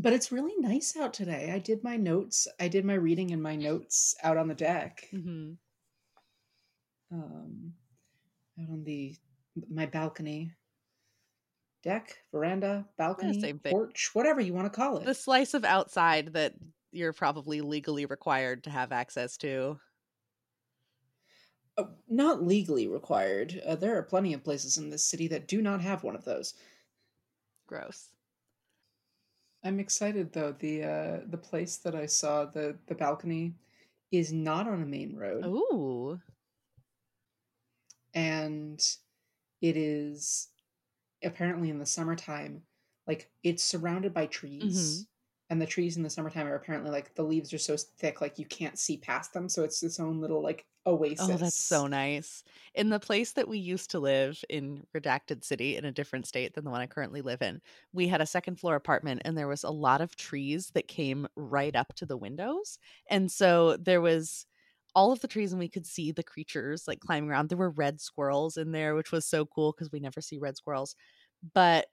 But it's really nice out today. I did my notes. I did my reading and my notes out on the deck. Mm-hmm. Um, out on the my balcony, deck, veranda, balcony, porch, whatever you want to call it. The slice of outside that you're probably legally required to have access to. Uh, not legally required. Uh, there are plenty of places in this city that do not have one of those. Gross. I'm excited though. The uh, the place that I saw the the balcony is not on a main road, Ooh. and it is apparently in the summertime. Like it's surrounded by trees, and the trees in the summertime are apparently like the leaves are so thick, like you can't see past them. So it's its own little like oasis. Oh, that's so nice. In the place that we used to live in Redacted City in a different state than the one I currently live in, we had a second floor apartment and there was a lot of trees that came right up to the windows. And so there was all of the trees and we could see the creatures like climbing around. There were red squirrels in there, which was so cool because we never see red squirrels. But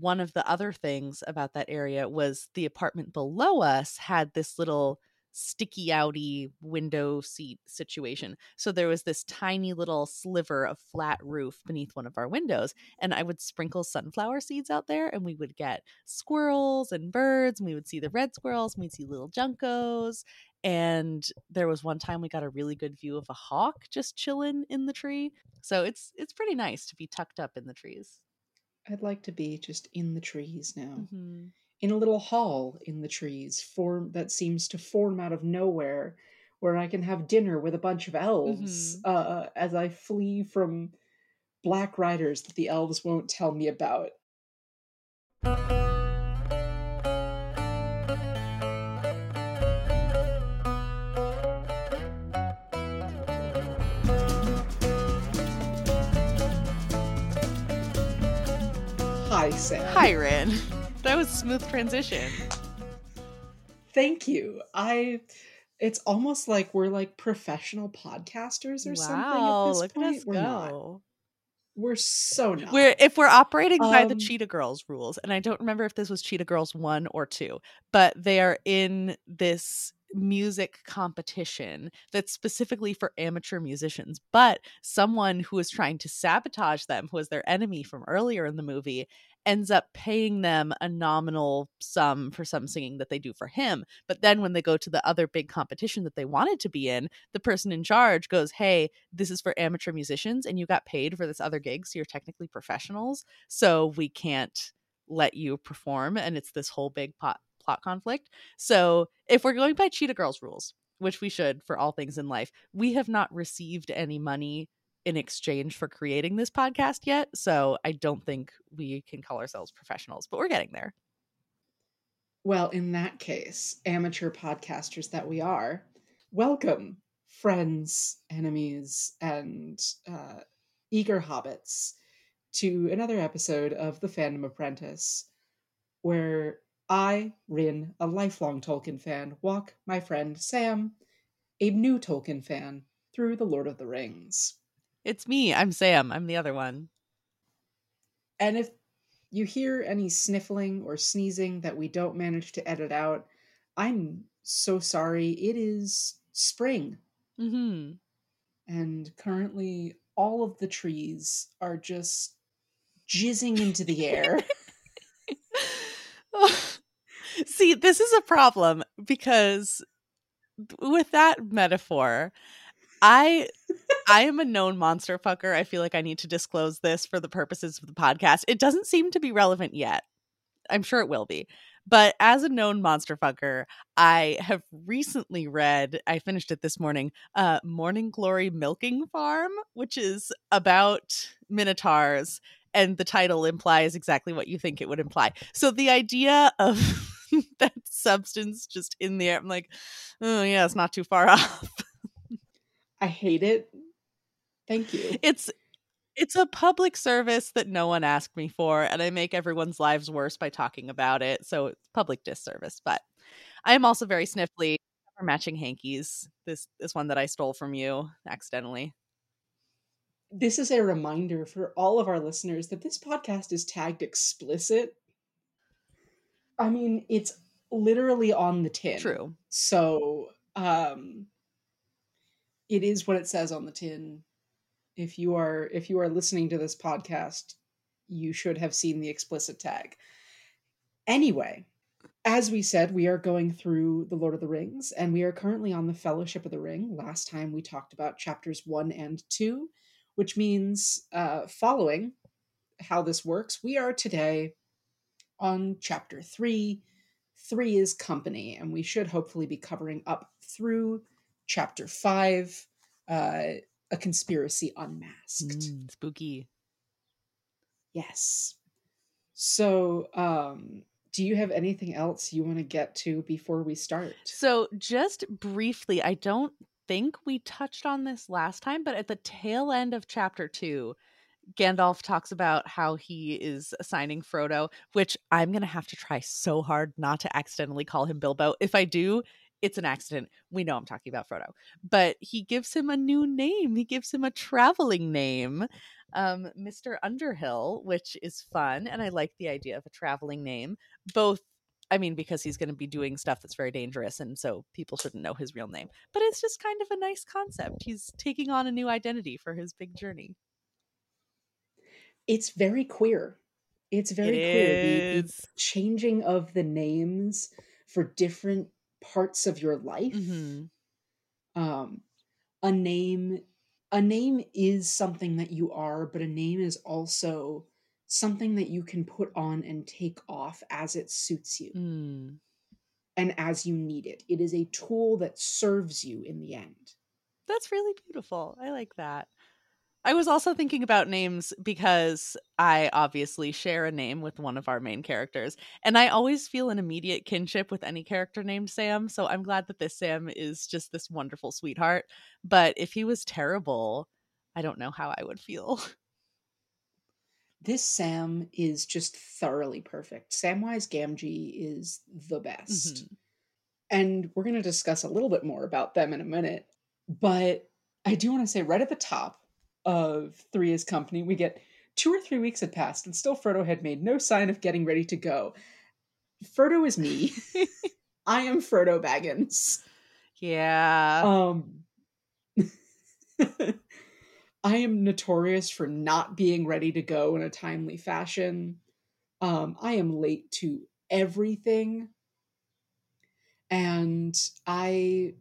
one of the other things about that area was the apartment below us had this little sticky outy window seat situation. So there was this tiny little sliver of flat roof beneath one of our windows. And I would sprinkle sunflower seeds out there and we would get squirrels and birds. And we would see the red squirrels and we'd see little juncos. And there was one time we got a really good view of a hawk just chilling in the tree. So it's it's pretty nice to be tucked up in the trees. I'd like to be just in the trees now. Mm-hmm. in a little hall in the trees form that seems to form out of nowhere where i can have dinner with a bunch of elves uh, as i flee from black riders that the elves won't tell me about hi Ryn. That was a smooth transition. thank you i it's almost like we're like professional podcasters or something wow, at this point we're not we're so not We're if we're operating by the Um, Cheetah Girls rules, and I don't remember if this was Cheetah Girls one or two, but they are in this music competition that's specifically for amateur musicians. But someone who is trying to sabotage them, who was their enemy from earlier in the movie, ends up paying them a nominal sum for some singing that they do for him. But then when they go to the other big competition that they wanted to be in, the person in charge goes, Hey, this is for amateur musicians and you got paid for this other gig. So you're technically professionals. So we can't let you perform. And it's this whole big pot, plot conflict. So if we're going by Cheetah Girls rules, which we should for all things in life, we have not received any money in exchange for creating this podcast yet. So I don't think we can call ourselves professionals, but we're getting there. Well, in that case, amateur podcasters that we are, welcome, friends, enemies, and uh, eager hobbits, to another episode of The Fandom Apprentice, where I, Ryn, a lifelong Tolkien fan, walk my friend Sam, a new Tolkien fan, through The Lord of the Rings. It's me. I'm Sam. I'm the other one. And if you hear any sniffling or sneezing that we don't manage to edit out, I'm so sorry. It is spring, Mm-hmm. and currently all of the trees are just jizzing into the air. See, this is a problem because with that metaphor, I I am a known monster fucker. I feel like I need to disclose this for the purposes of the podcast. It doesn't seem to be relevant yet. I'm sure it will be. But as a known monster fucker, I have recently read, I finished it this morning, uh Morning Glory Milking Farm, which is about minotaurs and the title implies exactly what you think it would imply. So the idea of that substance just in the air, I'm like, oh yeah, it's not too far off. I hate it. Thank you. It's it's a public service that no one asked me for, and I make everyone's lives worse by talking about it. So it's public disservice. But I am also very sniffly. For matching hankies. This this one that I stole from you accidentally. This is a reminder for all of our listeners that this podcast is tagged explicit. I mean, it's literally on the tin. True. So um it is what it says on the tin. If you are if you are listening to this podcast, you should have seen the explicit tag. Anyway, as we said, we are going through The Lord of the Rings, and we are currently on the Fellowship of the Ring. Last time we talked about chapters one and two, which means uh, following how this works, we are today on chapter three. Three is company, and we should hopefully be covering up through chapter five, uh, a conspiracy unmasked. Mm, spooky. Yes. So, um, do you have anything else you want to get to before we start? So, just briefly, I don't think we touched on this last time, but at the tail end of chapter two, Gandalf talks about how he is assigning Frodo, which I'm going to have to try so hard not to accidentally call him Bilbo. If I do, it's an accident. We know I'm talking about Frodo. But he gives him a new name. He gives him a traveling name, um, Mr. Underhill, which is fun. And I like the idea of a traveling name. Both, I mean, because he's going to be doing stuff that's very dangerous. And so people shouldn't know his real name. But it's just kind of a nice concept. He's taking on a new identity for his big journey. It's very queer. It's very It queer. The, the changing of the names for different parts of your life. Mhm. Um, a name, a name is something that you are, but a name is also something that you can put on and take off as it suits you Mm. and as you need it. It is a tool that serves you in the end. That's really beautiful. I like that. I was also thinking about names because I obviously share a name with one of our main characters, and I always feel an immediate kinship with any character named Sam. So I'm glad that this Sam is just this wonderful sweetheart. But if he was terrible, I don't know how I would feel. This Sam is just thoroughly perfect. Samwise Gamgee is the best. Mhm. And we're going to discuss a little bit more about them in a minute. But I do want to say right at the top of Three is Company, we get two or three weeks had passed and still Frodo had made no sign of getting ready to go. Frodo is me. I am Frodo Baggins. yeah. Um I am notorious for not being ready to go in a timely fashion. Um, I am late to everything. And I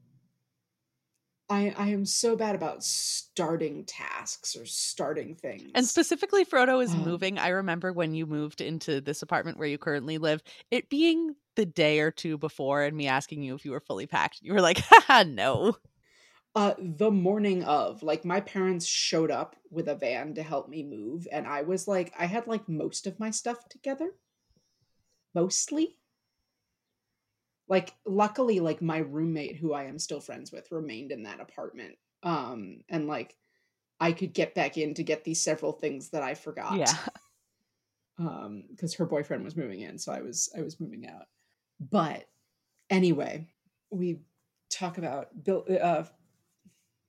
I I am so bad about starting tasks or starting things. And specifically, Frodo is Um, moving. I remember when you moved into this apartment where you currently live, it being the day or two before, and me asking you if you were fully packed. You were like, haha, no. uh the morning of like my parents showed up with a van to help me move and i was like i had like most of my stuff together mostly like luckily like my roommate who i am still friends with remained in that apartment um and like i could get back in to get these several things that i forgot Yeah. um because her boyfriend was moving in so i was i was moving out but anyway we talk about bill uh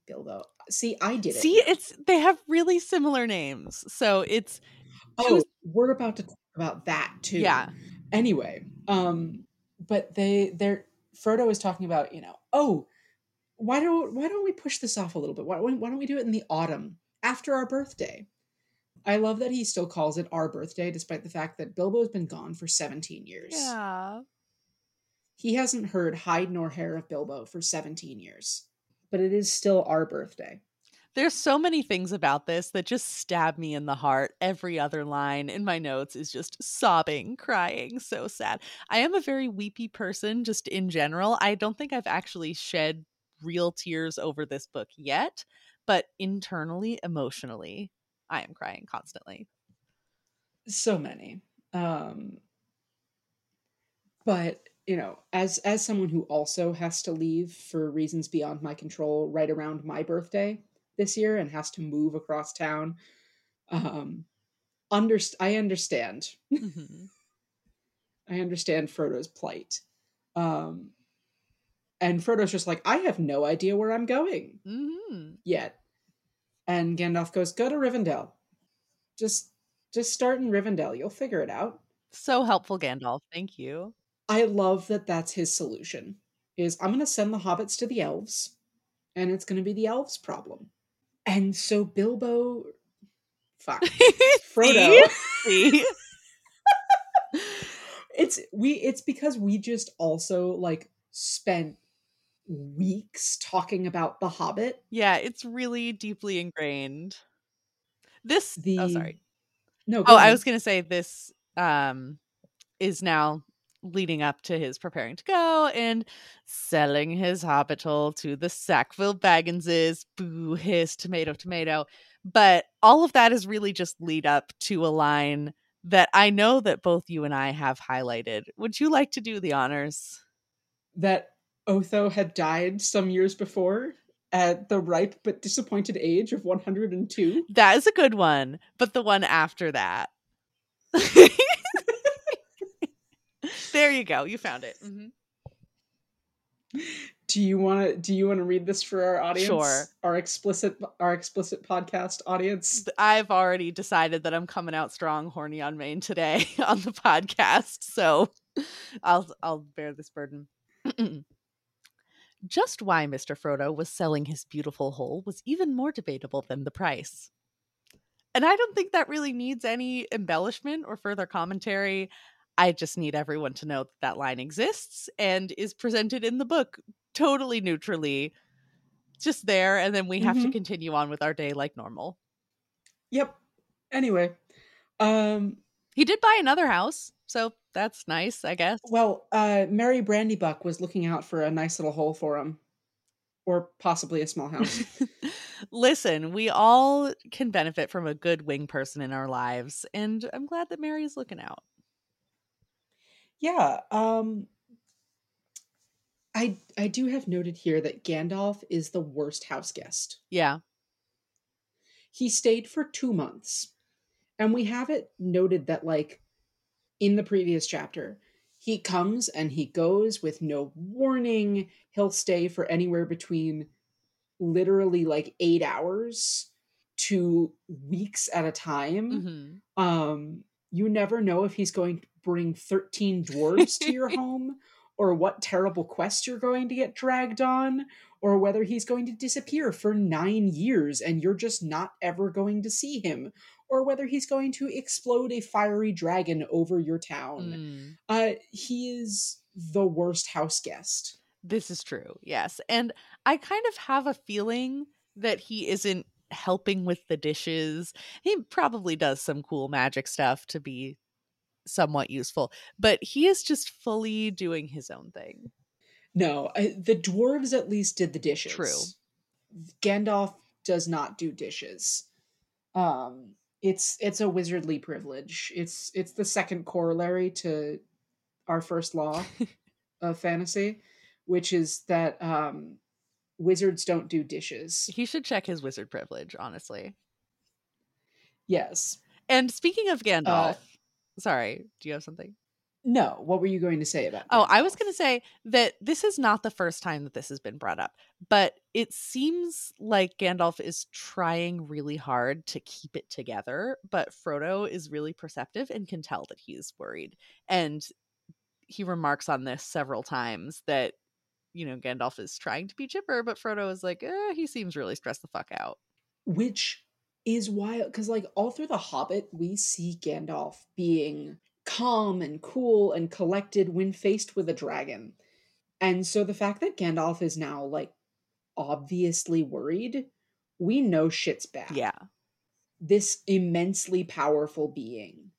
bilbo see i did it See, it's they have really similar names. So it's oh we're about to talk about that too yeah. anyway um but they they're frodo is talking about you know oh why don't why don't we push this off a little bit? Why, don't- why don't we do it in the autumn after our birthday? I love that he still calls it our birthday despite the fact that bilbo's been gone for 17 years. Yeah. he hasn't heard hide nor hair of bilbo for 17 years but it is still our birthday There's so many things about this that just stab me in the heart. Every other line in my notes is just sobbing, crying, so sad. I am a very weepy person just in general. I don't think I've actually shed real tears over this book yet, but internally, emotionally, I am crying constantly. so many um but you know as as someone who also has to leave for reasons beyond my control right around my birthday this year and has to move across town um underst- i understand Mhm. i understand frodo's plight um and frodo's just like i have no idea where i'm going Mhm. yet and gandalf goes go to rivendell just just start in rivendell you'll figure it out So helpful, Gandalf. Thank you. I love that that's his solution. Is I'm going to send the hobbits to the elves and it's going to be the elves problem. And so Bilbo fuck Frodo See? It's we it's because we just also like spent weeks talking about the hobbit Yeah, it's really deeply ingrained. This the oh sorry. no Oh, I was gonna say this um is now leading up to his preparing to go and selling his hobbit hole to the Sackville Bagginses. Boo his tomato tomato. But all of that is really just lead up to a line that I know that both you and I have highlighted. Would you like to do the honors? that Otho had died some years before at the ripe but disappointed age of 102 That is a good one, but the one after that. there you go. You found it. Mhm. do you want to do you want to read this for our audience Sure. our explicit our explicit podcast audience I've already decided that I'm coming out strong, horny on Main today on the podcast, so I'll I'll bear this burden. Just why Mr. Frodo was selling his beautiful hole was even more debatable than the price. And I don't think that really needs any embellishment or further commentary. I just need everyone to know that that line exists and is presented in the book totally neutrally, just there, and then we have to Mhm. continue on with our day like normal. yep anyway um He did buy another house, so that's nice, I guess. well uh merry brandybuck was looking out for a nice little hole for him or possibly a small house Listen, we all can benefit from a good wing person in our lives, and I'm glad that Merry is looking out. Yeah um i i do have noted here that gandalf is the worst house guest. Yeah. he stayed for two months and we have it noted that like in the previous chapter he comes and he goes with no warning. He'll stay for anywhere between literally like eight hours to weeks at a time. Hmm um you never know if he's going to bring 13 dwarves to your home or what terrible quest you're going to get dragged on or whether he's going to disappear for 9 years and you're just not ever going to see him or whether he's going to explode a fiery dragon over your town Mm, uh he is the worst house guest this is true, yes. And I kind of have a feeling that he isn't helping with the dishes. He probably does some cool magic stuff to be somewhat useful, but he is just fully doing his own thing. no I, the dwarves at least did the dishes True. gandalf does not do dishes um it's it's a wizardly privilege it's it's the second corollary to our first law of fantasy which is that um wizards don't do dishes He should check his wizard privilege, honestly. yes And speaking of Uh, Gandalf, sorry, do you have something? no what were you going to say about Oh, I was going to say that this is not the first time that this has been brought up, but it seems like Gandalf is trying really hard to keep it together, but Frodo is really perceptive and can tell that he's worried. And he remarks on this several times that, you know, Gandalf is trying to be chipper, but Frodo is like, eh, he seems really stressed the fuck out. which is wild because like all through the hobbit we see gandalf being calm and cool and collected when faced with a dragon and so the fact that gandalf is now like obviously worried we know shit's bad Yeah. this immensely powerful being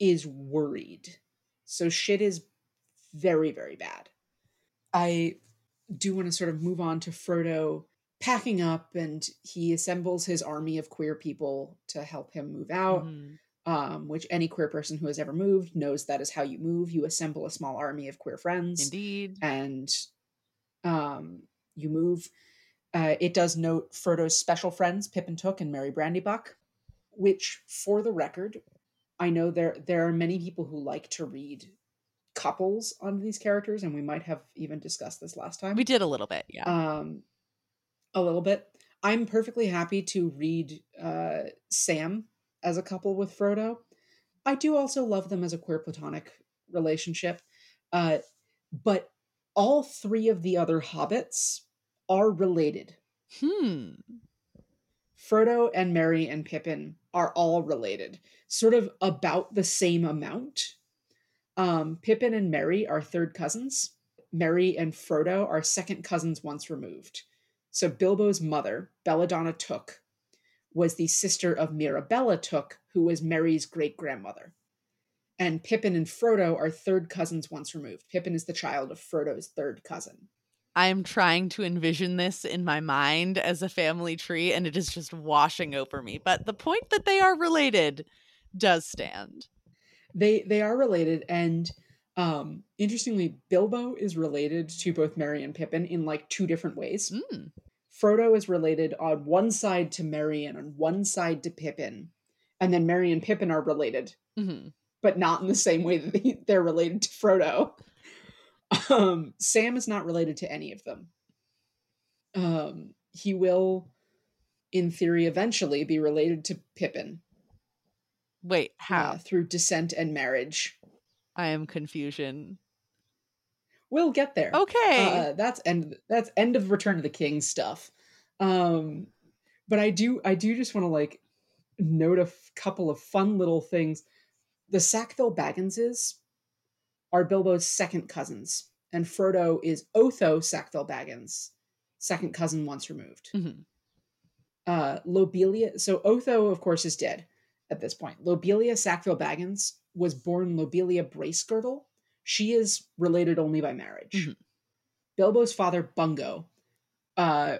is worried so shit is very very bad i do want to sort of move on to frodo packing up and he assembles his army of queer people to help him move out Mhm. um, which any queer person who has ever moved knows that is how you move you assemble a small army of queer friends Indeed. and um, you move. Uh, it does note Frodo's special friends, Pippin Took and Merry Brandybuck, which, for the record, I know there there are many people who like to read couples on these characters, and we might have even discussed this last time. We did a little bit. Yeah. Um, a little bit. I'm perfectly happy to read uh, Sam as a couple with Frodo. I do also love them as a queer platonic relationship. Uh, but all three of the other hobbits are related. Hmm. Frodo and Merry and Pippin are all related, sort of about the same amount. Um, Pippin and Merry are third cousins. Merry and Frodo are second cousins once removed. So Bilbo's mother, Belladonna Took, was the sister of Mirabella Took, who was Merry's great grandmother. And Pippin and Frodo are third cousins once removed. Pippin is the child of Frodo's third cousin. I'm trying to envision this in my mind as a family tree, and it is just washing over me. But the point that they are related does stand. They they are related, and um, interestingly, Bilbo is related to both Merry and Pippin in like two different ways. Mm. Frodo is related on one side to Merry and on one side to Pippin, and then Merry and Pippin are related, hmm but not in the same way that they- they're related to Frodo. Um, Sam is not related to any of them. Um, he will, in theory, eventually be related to Pippin Wait, how? uh, through descent and marriage. I am confusion. We'll get there. Okay. uh, that's end that's end of return of the king stuff um but i do i do just want to like note a f- couple of fun little things the sackville bagginses are bilbo's second cousins and frodo is otho sackville baggins second cousin once removed Mhm. uh lobelia so otho of course is dead at this point. Lobelia sackville baggins was born lobelia bracegirdle. She is related only by marriage. Mhm. bilbo's father bungo uh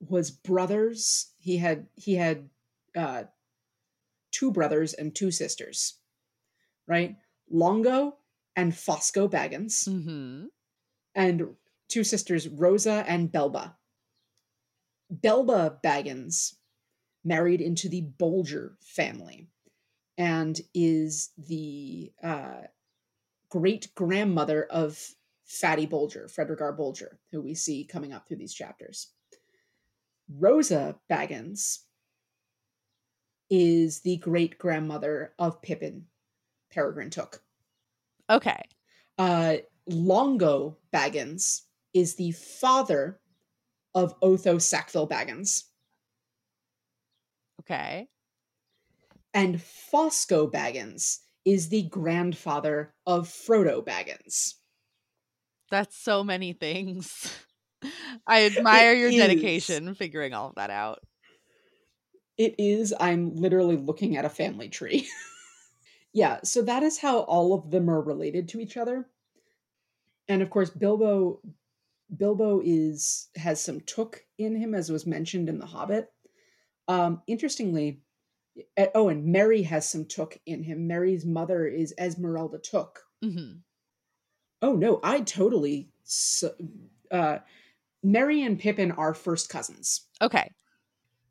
was brothers. He had he had uh two brothers and two sisters right? Longo and fosco baggins. Mm-hmm. and two sisters rosa and belba. Belba baggins married into the bolger family and is the uh, great grandmother of fatty bolger fredegar Bolger who we see coming up through these chapters. Rosa baggins is the great grandmother of pippin peregrine took Okay. uh, Longo Baggins is the father of Otho Sackville Baggins, Okay. and Fosco Baggins is the grandfather of Frodo Baggins. That's so many things. I admire your is. dedication figuring all of that out. It is, I'm literally looking at a family tree. yeah, so that is how all of them are related to each other. And of course, Bilbo Bilbo is has some took in him, as was mentioned in The Hobbit. Um, interestingly, eh, oh, and Merry has some took in him. Merry's mother is Esmeralda Took. hmm Oh no, I totally. s uh, Merry and Pippin are first cousins. Okay.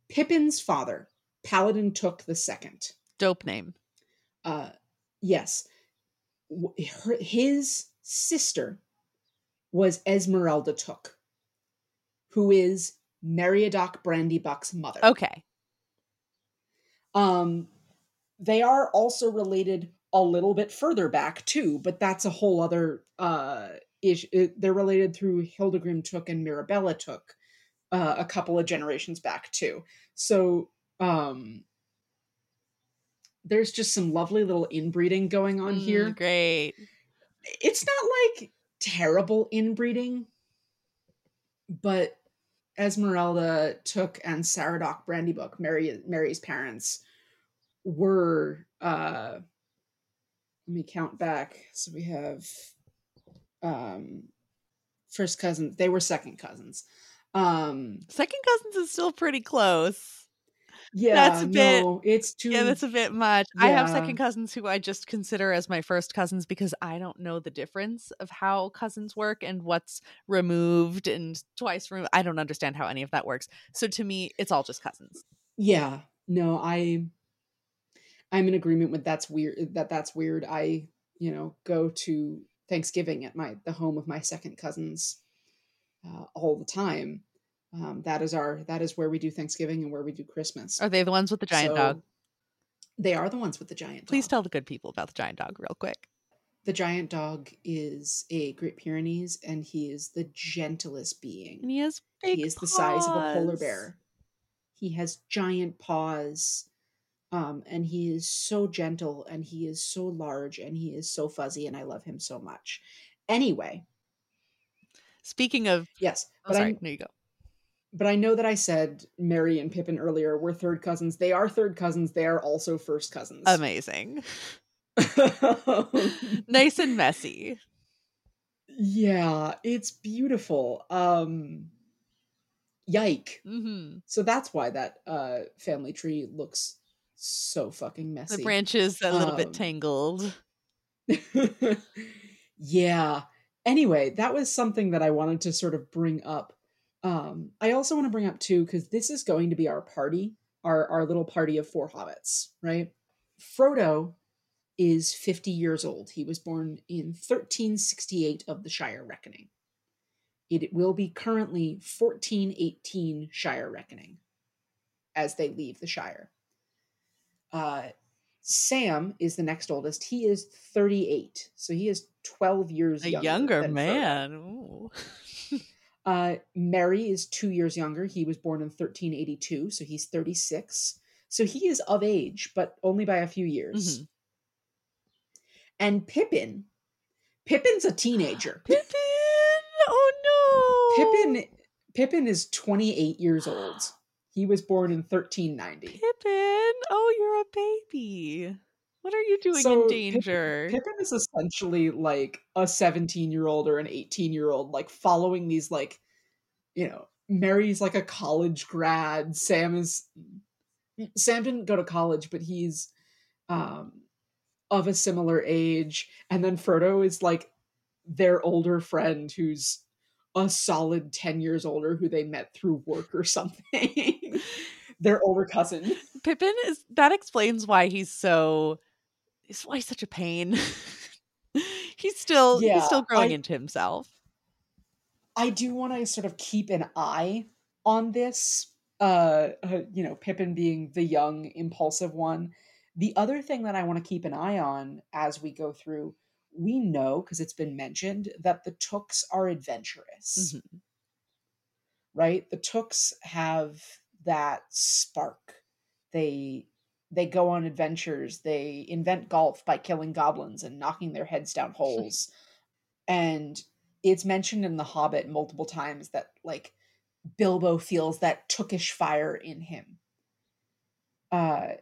Pippin's father, Paladin Took the Second. Dope name. Uh, yes, her, his sister was Esmeralda Took, who is Meriadoc Brandybuck's mother. Okay. Um, they are also related a little bit further back too, but that's a whole other uh issue. They're related through Hildigrim Took and Mirabella Took uh, a couple of generations back too. So um, there's just some lovely little inbreeding going on Mm, here. Great. It's not like terrible inbreeding, but Esmeralda Took and Saradoc Brandybuck, Merry Merry's parents, were uh let me count back. So we have um first cousins. They were second cousins. Um Second cousins is still pretty close. Yeah, That's a bit- no, it's too Yeah, that's a bit much. I have second cousins who I just consider as my first cousins because I don't know the difference of how cousins work and what's removed and twice removed. I don't understand how any of that works. So to me, it's all just cousins. yeah no i i'm in agreement with that's weird that that's weird i you know go to thanksgiving at my the home of my second cousins uh, all the time um, that is our that is where we do thanksgiving and where we do christmas Are they the ones with the giant So, dog? they are the ones with the giant Please dog. tell the good people about the giant dog real quick. the giant dog is a Great Pyrenees, and he is the gentlest being. And he has big he is the size of a polar bear. He has giant paws. Um, and he is so gentle and he is so large and he is so fuzzy and I love him so much. Anyway, Speaking of, yes, oh, sorry, I no, you go. But I know that I said Merry and Pippin earlier were third cousins. They are third cousins. They are also first cousins. Amazing, nice and messy. yeah, it's beautiful. Um yike. hmm So that's why that uh family tree looks so fucking messy. The branches a little Um, bit tangled. yeah. Anyway, that was something that I wanted to sort of bring up. Um, I also want to bring up too, because this is going to be our party, our our little party of four hobbits, right? Frodo is 50 years old. He was born in 1368 of the Shire Reckoning. It will be currently 1418 Shire Reckoning as they leave the Shire. Uh, Sam is the next oldest. He is 38. So he is 12 years A younger. younger man. Uh, Merry is two years younger. He was born in 1382. So he's 36. So he is of age, but only by a few years. Mhm. And Pippin, Pippin's a teenager. Pippin! Oh no! Pippin Pippin is 28 years old. He was born in 1390. Pippin! Oh, you're a baby. What are you doing So, in Pippin- danger? Pippin is essentially like a 17 year old or an 18 year old, like following these, like, you know, Merry's like a college grad. Sam is, Sam didn't go to college, but he's um, of a similar age. And then Frodo is like their older friend who's a solid 10 years older who they met through work or something. their older cousin. Pippin is that explains why he's so is why he's such a pain. he's still Yeah, he's still growing I- into himself. I do want to sort of keep an eye on this. Uh, uh, you know, Pippin being the young, impulsive one. The other thing that I want to keep an eye on as we go through, we know because it's been mentioned that the Tooks are adventurous, Mhm. right? The Tooks have that spark. They they go on adventures. They invent golf by killing goblins and knocking their heads down holes. and it's mentioned in The Hobbit multiple times that like Bilbo feels that tookish fire in him. Uh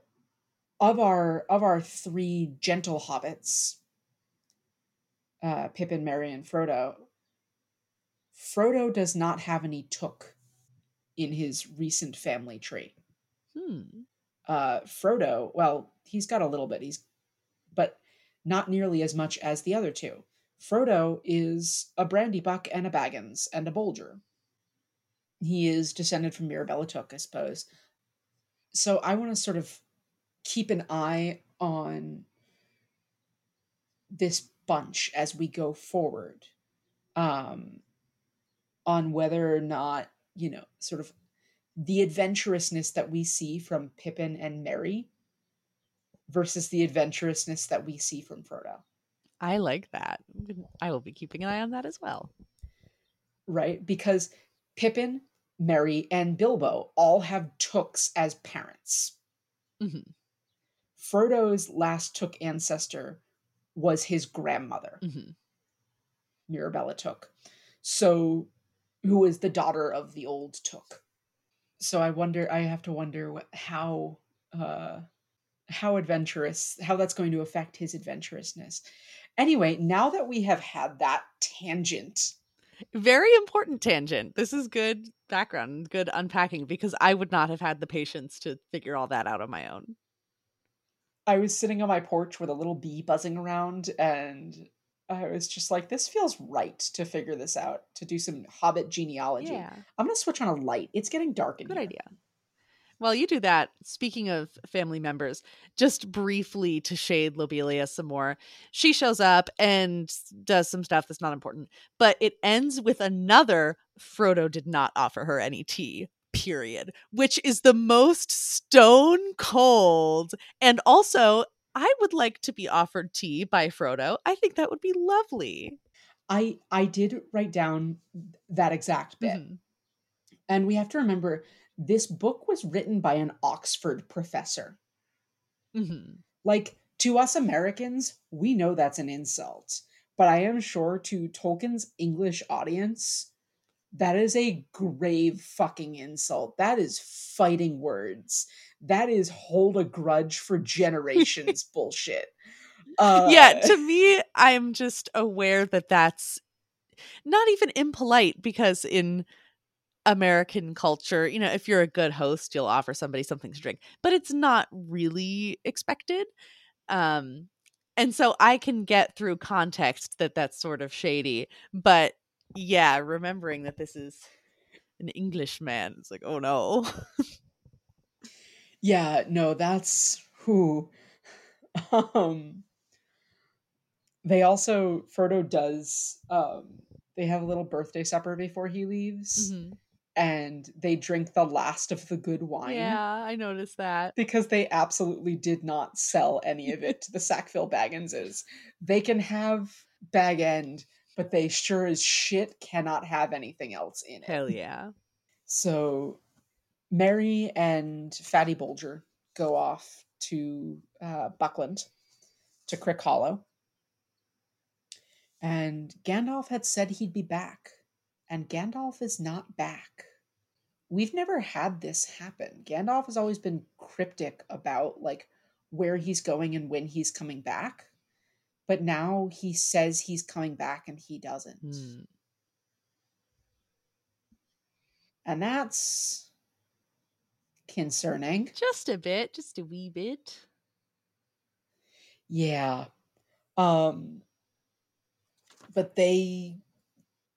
of our of our three gentle hobbits, uh Pippin, Merry, and Frodo, Frodo does not have any took in his recent family tree Hmm. Uh, Frodo, well, he's got a little bit. He's, but not nearly as much as the other two. Frodo is a Brandybuck and a Baggins and a Bolger. He is descended from Mirabella Took, I suppose. So I want to sort of keep an eye on this bunch as we go forward, um, on whether or not you know, sort of the adventurousness that we see from Pippin and Merry versus the adventurousness that we see from Frodo, I like that. I will be keeping an eye on that as well. right? Because Pippin, Merry, and Bilbo all have Tooks as parents. Mhm. Frodo's last Took ancestor was his grandmother, Mhm. Mirabella Took. So, who was the daughter of the old Took. So I wonder, I have to wonder what, how, uh, how adventurous, how that's going to affect his adventurousness. Anyway, now that we have had that tangent, Very important tangent. This is good background, good unpacking because I would not have had the patience to figure all that out on my own. I was sitting on my porch with a little bee buzzing around, and I was just like, this feels right to figure this out, to do some Hobbit genealogy. Yeah. I'm going to switch on a light. It's getting dark in Good here. idea. While you do that, speaking of family members, just briefly to shade Lobelia some more, she shows up and does some stuff that's not important, but it ends with another Frodo did not offer her any tea, period, which is the most stone cold and also I would like to be offered tea by Frodo. I think that would be lovely. I I did write down that exact bit. Mhm. And we have to remember this book was written by an Oxford professor. Mhm. Like to us Americans, we know that's an insult. But I am sure to Tolkien's English audience, that is a grave fucking insult. That is fighting words. That is hold a grudge for generations bullshit. Uh, yeah, to me, I'm just aware that that's not even impolite because in American culture, you know, if you're a good host, you'll offer somebody something to drink, but it's not really expected. Um, and so I can get through context that that's sort of shady, but yeah, remembering that this is an Englishman, it's like, oh no. yeah, no, that's who. Um, they also Frodo does. Um, they have a little birthday supper before he leaves, Mhm. and they drink the last of the good wine. Yeah, I noticed that. because they absolutely did not sell any of it to the Sackville Bagginses. They can have Bag End, but they sure as shit cannot have anything else in it. Hell yeah. So Merry and Fatty Bolger go off to uh, Buckland, to Crickhollow. And Gandalf had said he'd be back, and Gandalf is not back. We've never had this happen. Gandalf has always been cryptic about like where he's going and when he's coming back. But now he says he's coming back and he doesn't. Hmm. And that's concerning. Just a bit, just a wee bit. Yeah. Um but they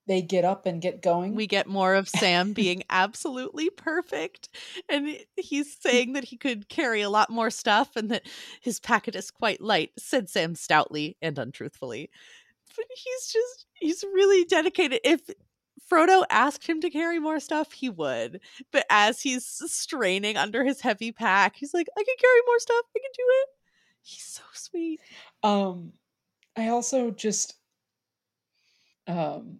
they get up and get going. We get more of Sam being absolutely perfect. And he's saying that he could carry a lot more stuff and that his packet is quite light, said Sam stoutly and untruthfully. But he's just, he's really dedicated. If Frodo asked him to carry more stuff, he would. But as he's straining under his heavy pack, he's like, I can carry more stuff. I can do it. He's so sweet. Um I also just um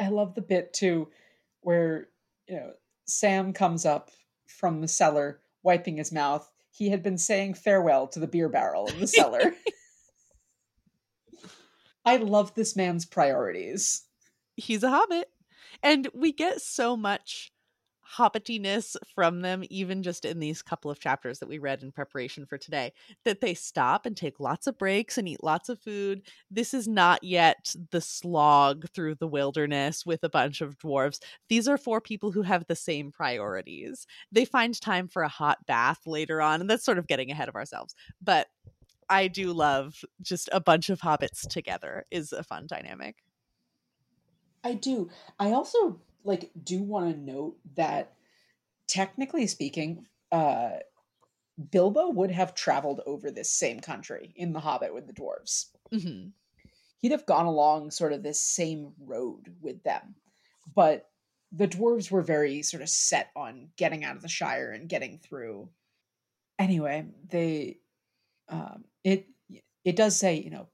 I love the bit too where you know Sam comes up from the cellar wiping his mouth. He had been saying farewell to the beer barrel in the cellar. I love this man's priorities. he's a hobbit. And we get so much hobbitiness from them, even just in these couple of chapters that we read in preparation for today, that they stop and take lots of breaks and eat lots of food. This is not yet the slog through the wilderness with a bunch of dwarves. These are for people who have the same priorities. They find time for a hot bath later on, and that's sort of getting ahead of ourselves. But I do love just a bunch of hobbits together is a fun dynamic. I do. I also like do want to note that technically speaking, uh Bilbo would have traveled over this same country in The Hobbit with the dwarves. hmm He'd have gone along sort of this same road with them. But the dwarves were very sort of set on getting out of the Shire and getting through. Anyway, they um it it does say, you know,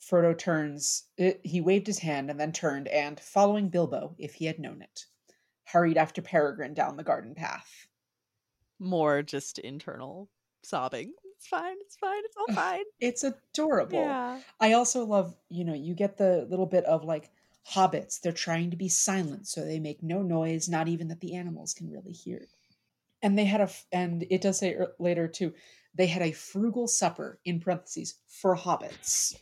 Frodo turns, it, he waved his hand and then turned and, following Bilbo, if he had known it, hurried after Peregrine down the garden path. More just internal sobbing. It's fine. It's fine. It's all fine. It's adorable. yeah. I also love, you know, you get the little bit of like hobbits, they're trying to be silent so they make no noise, not even that the animals can really hear. And they had a, f- and it does say er- later too, they had a frugal supper in parentheses for hobbits.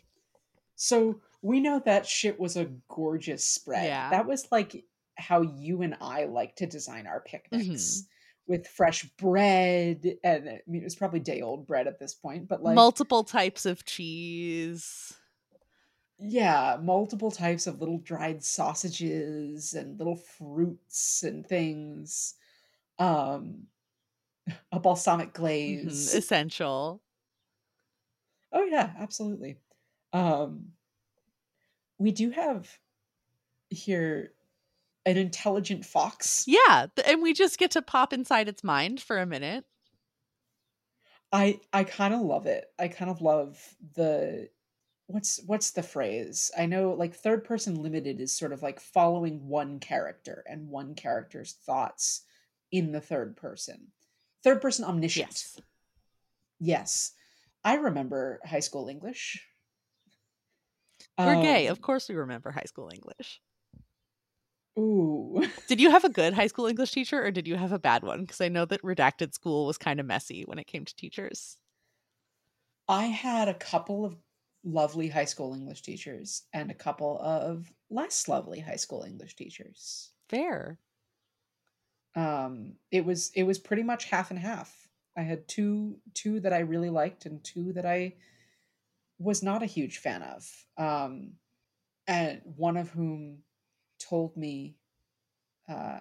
So we know that shit was a gorgeous spread. Yeah. That was like how you and I like to design our picnics Mhm. with fresh bread. And I mean, it was probably day old bread at this point, but like, Multiple types of cheese. yeah, multiple types of little dried sausages and little fruits and things. Um, a balsamic Mhm, glaze. Essential. Oh yeah, absolutely. Um we do have here an intelligent fox. Yeah. And we just get to pop inside its mind for a minute. I I kind of love it. I kind of love the what's what's the phrase? I know like third person limited is sort of like following one character and one character's thoughts in the third person. Third person omniscient. Yes. Yes. I remember high school English. We're gay. Um, Of course we remember high school English. Ooh. Did you have a good high school English teacher or did you have a bad one? Because I know that redacted school was kind of messy when it came to teachers. I had a couple of lovely high school English teachers and a couple of less lovely high school English teachers. Fair. Um, it was it was pretty much half and half. I had two two that I really liked and two that I was not a huge fan of. Um, and one of whom told me uh,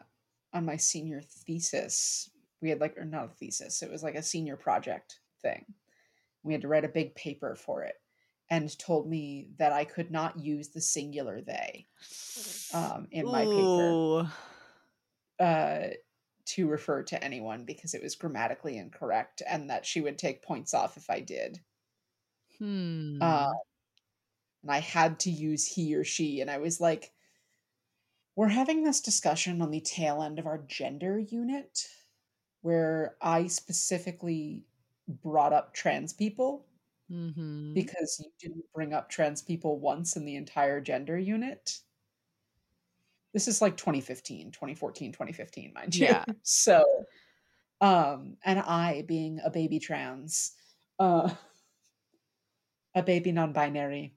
on my senior thesis, we had like or not a thesis, it was like a senior project thing. We had to write a big paper for it, and told me that I could not use the singular they um, in my paper uh, to refer to anyone because it was grammatically incorrect, and that she would take points off if I did. Hmm. Uh, and I had to use he or she, and I was like, "We're having this discussion on the tail end of our gender unit, where I specifically brought up trans people." hmm because you didn't bring up trans people once in the entire gender unit. This is like 2015, 2014, 2015, mind you. Yeah. So, um, and I being a baby trans, uh, a baby non-binary,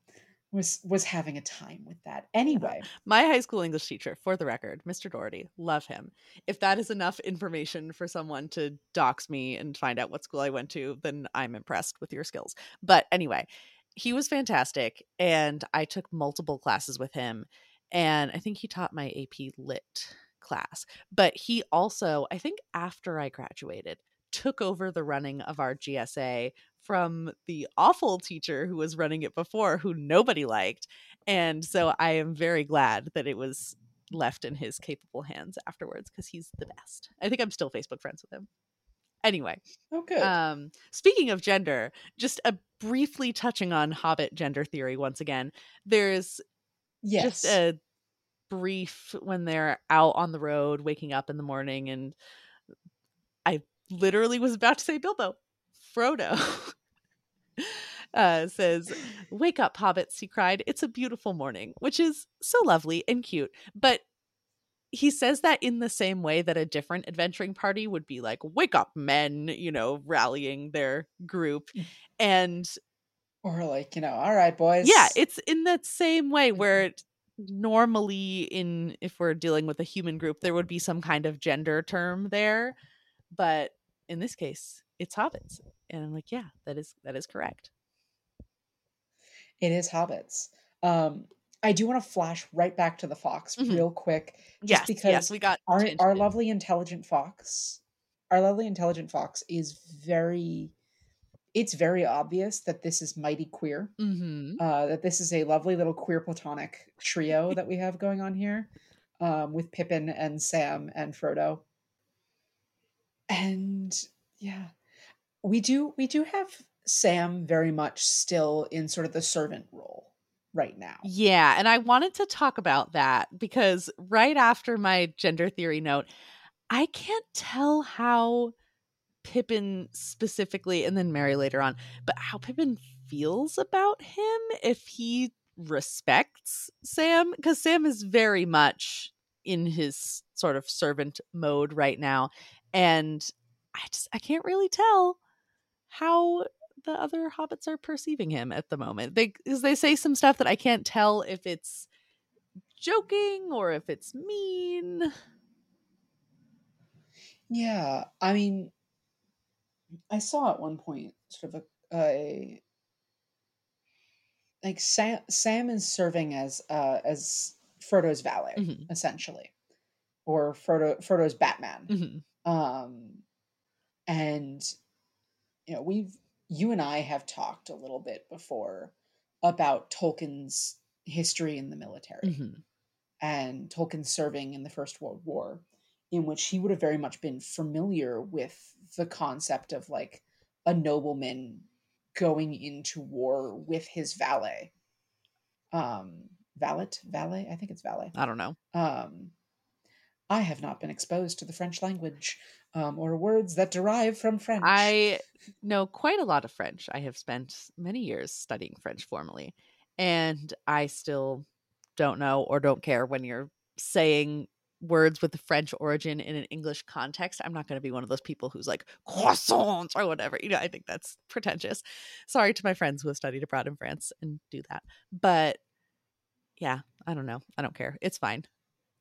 was was having a time with that. Anyway, My high school English teacher, for the record, Mr. Doherty, love him. If that is enough information for someone to dox me and find out what school I went to, then I'm impressed with your skills. But anyway, he was fantastic, and I took multiple classes with him. And I think he taught my AP Lit class. But he also, I think after I graduated, took over the running of our GSA from the awful teacher who was running it before, who nobody liked. And so I am very glad that it was left in his capable hands afterwards because he's the best. I think I'm still Facebook friends with him. Anyway, oh good. um, speaking of gender, just a briefly touching on Hobbit gender theory once again. There's yes. just a brief when they're out on the road, waking up in the morning, and I literally was about to say Bilbo, Frodo. Uh, says, Wake up, hobbits, he cried. It's a beautiful morning, which is so lovely and cute. But he says that in the same way that a different adventuring party would be like, Wake up, men, you know, rallying their group. And or like, you know, all right, boys. yeah, it's in that same way where it- normally in if we're dealing with a human group, there would be some kind of gender term there. But in this case, it's hobbits. And I'm like, yeah, that is that is correct. it is hobbits. Um, I do want to flash right back to the fox Mhm. real quick, just yes, because yes, we got our our lovely intelligent fox our lovely intelligent fox is very it's very obvious that this is mighty queer Mhm. uh that this is a lovely little queer platonic trio that we have going on here um with pippin and sam and frodo and yeah we do we do have sam very much still in sort of the servant role right now Yeah, and I wanted to talk about that because right after my gender theory note, I can't tell how Pippin specifically, and then Merry later on, but how Pippin feels about him if he respects Sam, because Sam is very much in his sort of servant mode right now. And I just I can't really tell how the other hobbits are perceiving him at the moment. They because they say some stuff that I can't tell if it's joking or if it's mean. Yeah, I mean, I saw at one point sort of a, a like Sam, Sam is serving as uh as Frodo's valet Mhm. essentially, or Frodo Frodo's Batman. Mhm. Um, and you know we've you and I have talked a little bit before about Tolkien's history in the military Mhm. and Tolkien serving in the First World War, in which he would have very much been familiar with the concept of like a nobleman going into war with his valet. Um, valet, valet. I think it's valet. I don't know. Um, I have not been exposed to the French language um, or words that derive from French. I know quite a lot of French. I have spent many years studying French formally, and I still don't know or don't care when you're saying words with the French origin in an English context. I'm not going to be one of those people who's like croissants or whatever. You know, I think that's pretentious. Sorry to my friends who have studied abroad in France and do that. But yeah, I don't know. I don't care. It's fine.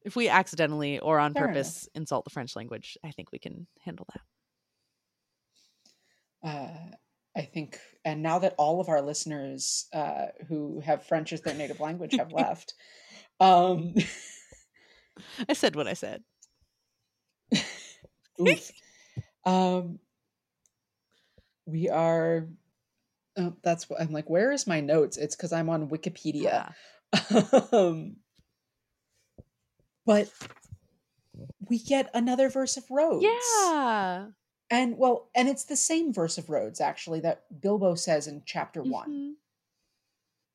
If we accidentally or on Fair purpose insult the French language, I think we can handle that. uh, I think, and now that all of our listeners uh, who have French as their native language have left, um, I said what I said. um, we are. Oh, that's what I'm like. Where is my notes? It's because I'm on Wikipedia. Yeah. um, but we get another verse of Rhodes. Yeah. And well, and it's the same verse of Rhodes actually that Bilbo says in chapter one.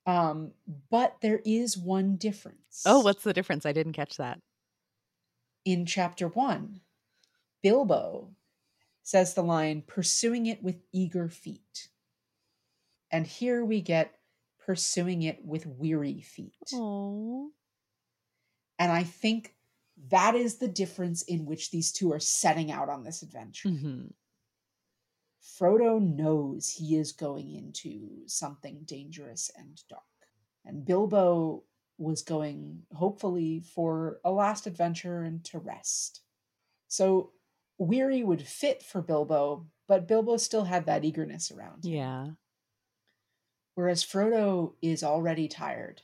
Mhm. Um, but there is one difference. Oh, what's the difference? I didn't catch that. in chapter one? Bilbo says the line, pursuing it with eager feet. And here we get pursuing it with weary feet. Oh. And I think that is the difference in which these two are setting out on this adventure. hmm Frodo knows he is going into something dangerous and dark. And Bilbo was going, hopefully, for a last adventure and to rest. So weary would fit for Bilbo, but Bilbo still had that eagerness around him. Yeah. Whereas Frodo is already tired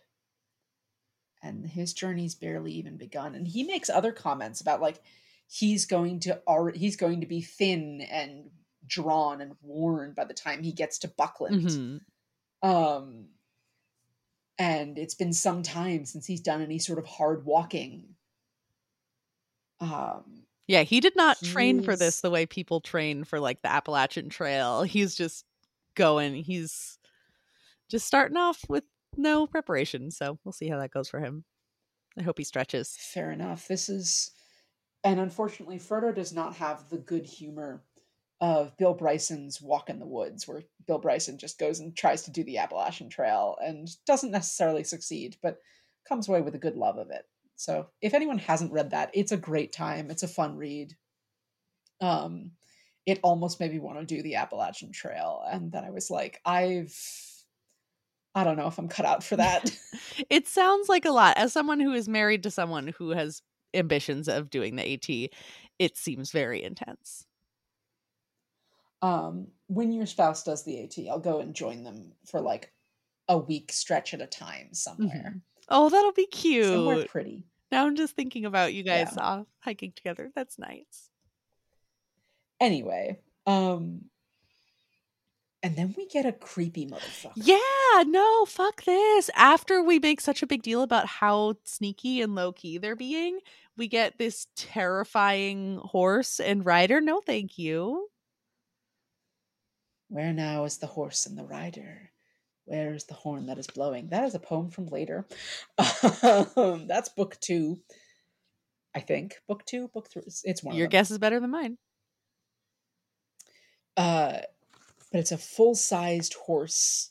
and his journey's barely even begun. And he makes other comments about like he's going to already he's going to be thin and drawn and worn by the time he gets to Buckland. Mhm. Um and it's been some time since he's done any sort of hard walking. Um Yeah, he did not train for this the way people train for like the Appalachian Trail. He's just going. He's just starting off with no preparation. So we'll see how that goes for him. I hope he stretches. Fair enough. This is, and unfortunately, Frodo does not have the good humor of Bill Bryson's Walk in the Woods, where Bill Bryson just goes and tries to do the Appalachian Trail and doesn't necessarily succeed, but comes away with a good love of it. So, if anyone hasn't read that, it's a great time. It's a fun read. Um, it almost made me want to do the Appalachian Trail, and then I was like, I've, I don't know if I'm cut out for that. It sounds like a lot. As someone who is married to someone who has ambitions of doing the AT, it seems very intense. um, when your spouse does the AT, I'll go and join them for like a week stretch at a time somewhere. Oh, that'll be cute. Somewhere pretty. Now I'm just thinking about you guys Yeah. off hiking together. That's nice. Anyway, um, and then we get a creepy motherfucker. Yeah, no, fuck this. After we make such a big deal about how sneaky and low key they're being, we get this terrifying horse and rider. No, thank you. Where now is the horse and the rider? Where is the horn that is blowing? That is a poem from later. um, that's book two, I think. Book two, book three. it's- one. Your guess is better than mine. uh, but it's a full-sized horse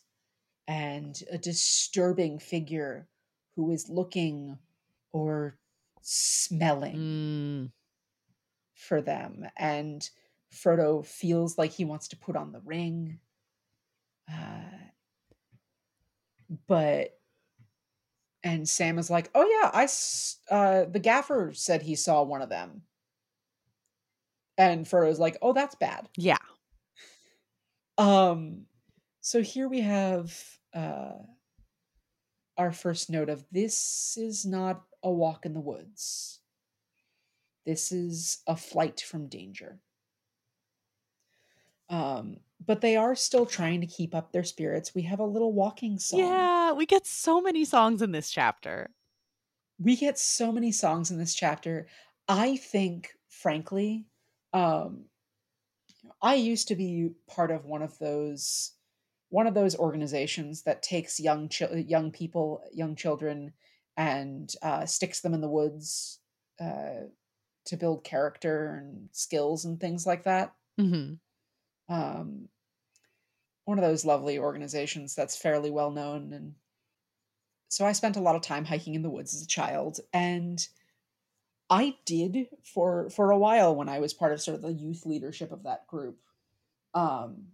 and a disturbing figure who is looking or smelling Mm, for them. And frodo feels like he wants to put on the ring. Uh, but and sam is like oh yeah I uh, the gaffer said he saw one of them. And frodo's like oh that's bad. Yeah. Um, so here we have uh, our first note of this is not a walk in the woods. This is a flight from danger. Um, but they are still trying to keep up their spirits. We have a little walking song. Yeah, we get so many songs in this chapter. we get so many songs in this chapter. I think, frankly, um, I used to be part of one of those one of those organizations that takes young chil- young people, young children, and uh, sticks them in the woods uh, to build character and skills and things like that. hmm Um, one of those lovely organizations that's fairly well known, and so I spent a lot of time hiking in the woods as a child, and I did for for a while when I was part of sort of the youth leadership of that group. Um,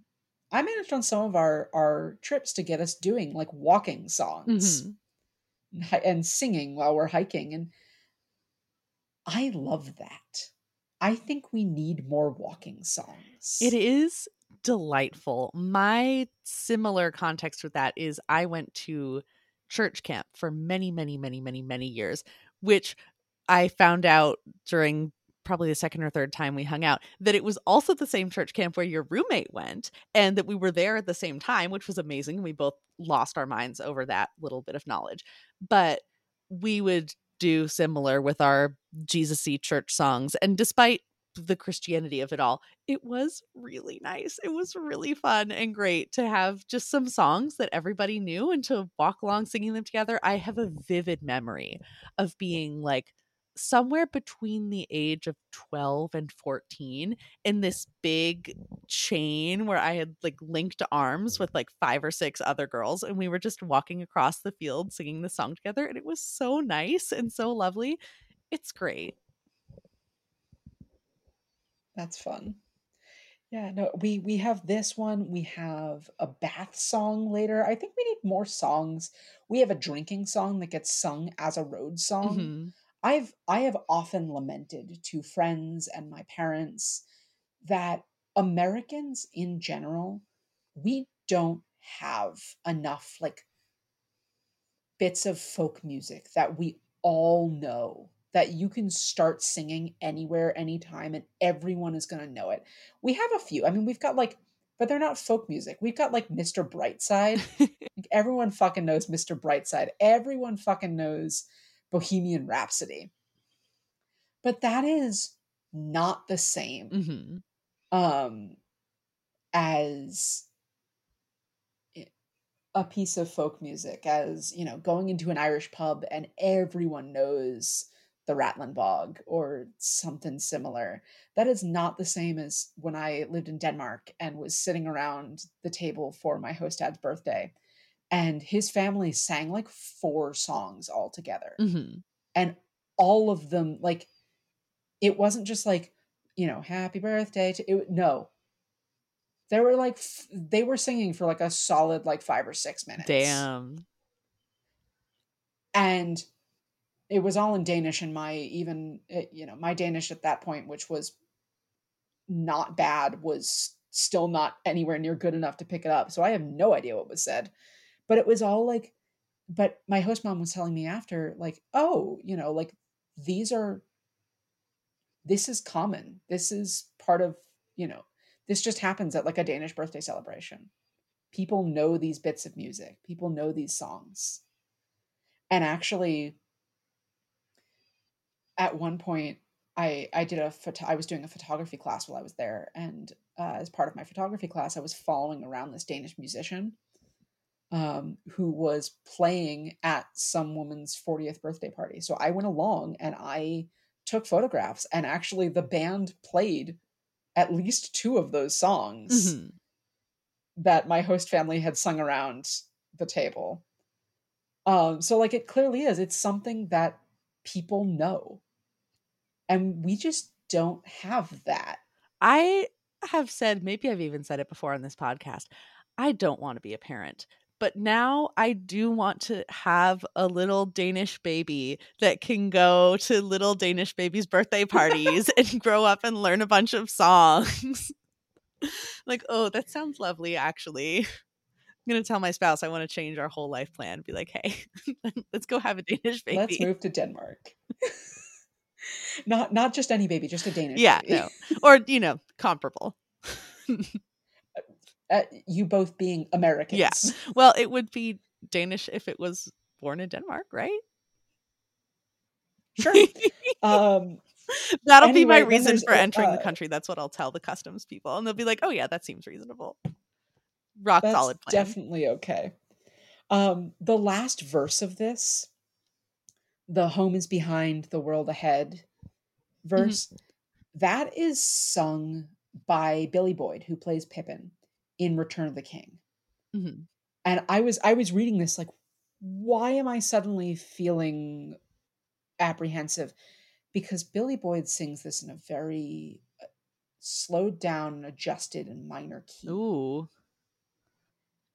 I managed on some of our our trips to get us doing like walking songs hmm and singing while we're hiking, and I love that. I think we need more walking songs. It is delightful. My similar context with that is I went to church camp for many, many, many, many, many years, which I found out during probably the second or third time we hung out that it was also the same church camp where your roommate went and that we were there at the same time, which was amazing. We both lost our minds over that little bit of knowledge. But we would do similar with our Jesus-y church songs. And despite the Christianity of it all, it was really nice. It was really fun and great to have just some songs that everybody knew and to walk along singing them together. I have a vivid memory of being like somewhere between the age of 12 and 14 in this big chain where I had like linked arms with like five or six other girls and we were just walking across the field singing the song together and it was so nice and so lovely. It's great. That's fun. Yeah, no, we we have this one. We have a bath song later. I think we need more songs. We have a drinking song that gets sung as a road song. Mhm. I've I have often lamented to friends and my parents that Americans in general, we don't have enough like bits of folk music that we all know that you can start singing anywhere anytime and everyone is going to know it. We have a few. I mean, we've got like but they're not folk music. We've got like Mr. Brightside. Like everyone fucking knows Mr. Brightside. Everyone fucking knows Bohemian Rhapsody. But that is not the same Mhm. um as a piece of folk music as you know going into an irish pub and everyone knows the Rattlin' Bog or something similar that is not the same as when i lived in denmark and was sitting around the table for my host dad's birthday and his family sang like four songs all together Mhm. and all of them like it wasn't just like you know happy birthday to it no. They were like f- they were singing for like a solid like five or six minutes. Damn. and it was all in danish and my even uh, you know my danish at that point which was not bad was still not anywhere near good enough to pick it up. So i have no idea what was said but it was all like but my host mom was telling me after like oh you know like these are this is common. This is part of you know this just happens at like a danish birthday celebration. People know these bits of music. People know these songs. And actually at one point i i did a photo i was doing a photography class while i was there and uh, as part of my photography class i was following around this danish musician um, who was playing at some woman's 40th birthday party so i went along and i took photographs and actually the band played at least two of those songs Mhm. that my host family had sung around the table. Um, so like it clearly is. It's something that people know. And we just don't have that. I have said, maybe I've even said it before on this podcast, I don't want to be a parent. But now I do want to have a little Danish baby that can go to little Danish babies' birthday parties and grow up and learn a bunch of songs. like, oh, that sounds lovely, actually. I'm going to tell my spouse I want to change our whole life plan. Be like, hey, let's go have a Danish baby. Let's move to Denmark. not not just any baby, just a Danish yeah, baby. no. Or, you know, comparable. Uh, you both being Americans. Yeah. Well, it would be Danish if it was born in Denmark, right? Sure. um That'll be my reason for uh, entering the uh, country. That's what I'll tell the customs people, and they'll be like, "Oh yeah, that seems reasonable." Rock solid plan. definitely okay. Um, the last verse of this, the home is behind, the world ahead verse, that is sung by Billy Boyd, who plays Pippin in Return of the King. Mhm. And I was I was reading this like, why am I suddenly feeling apprehensive? Because Billy Boyd sings this in a very uh, slowed down, adjusted, and minor key. Ooh.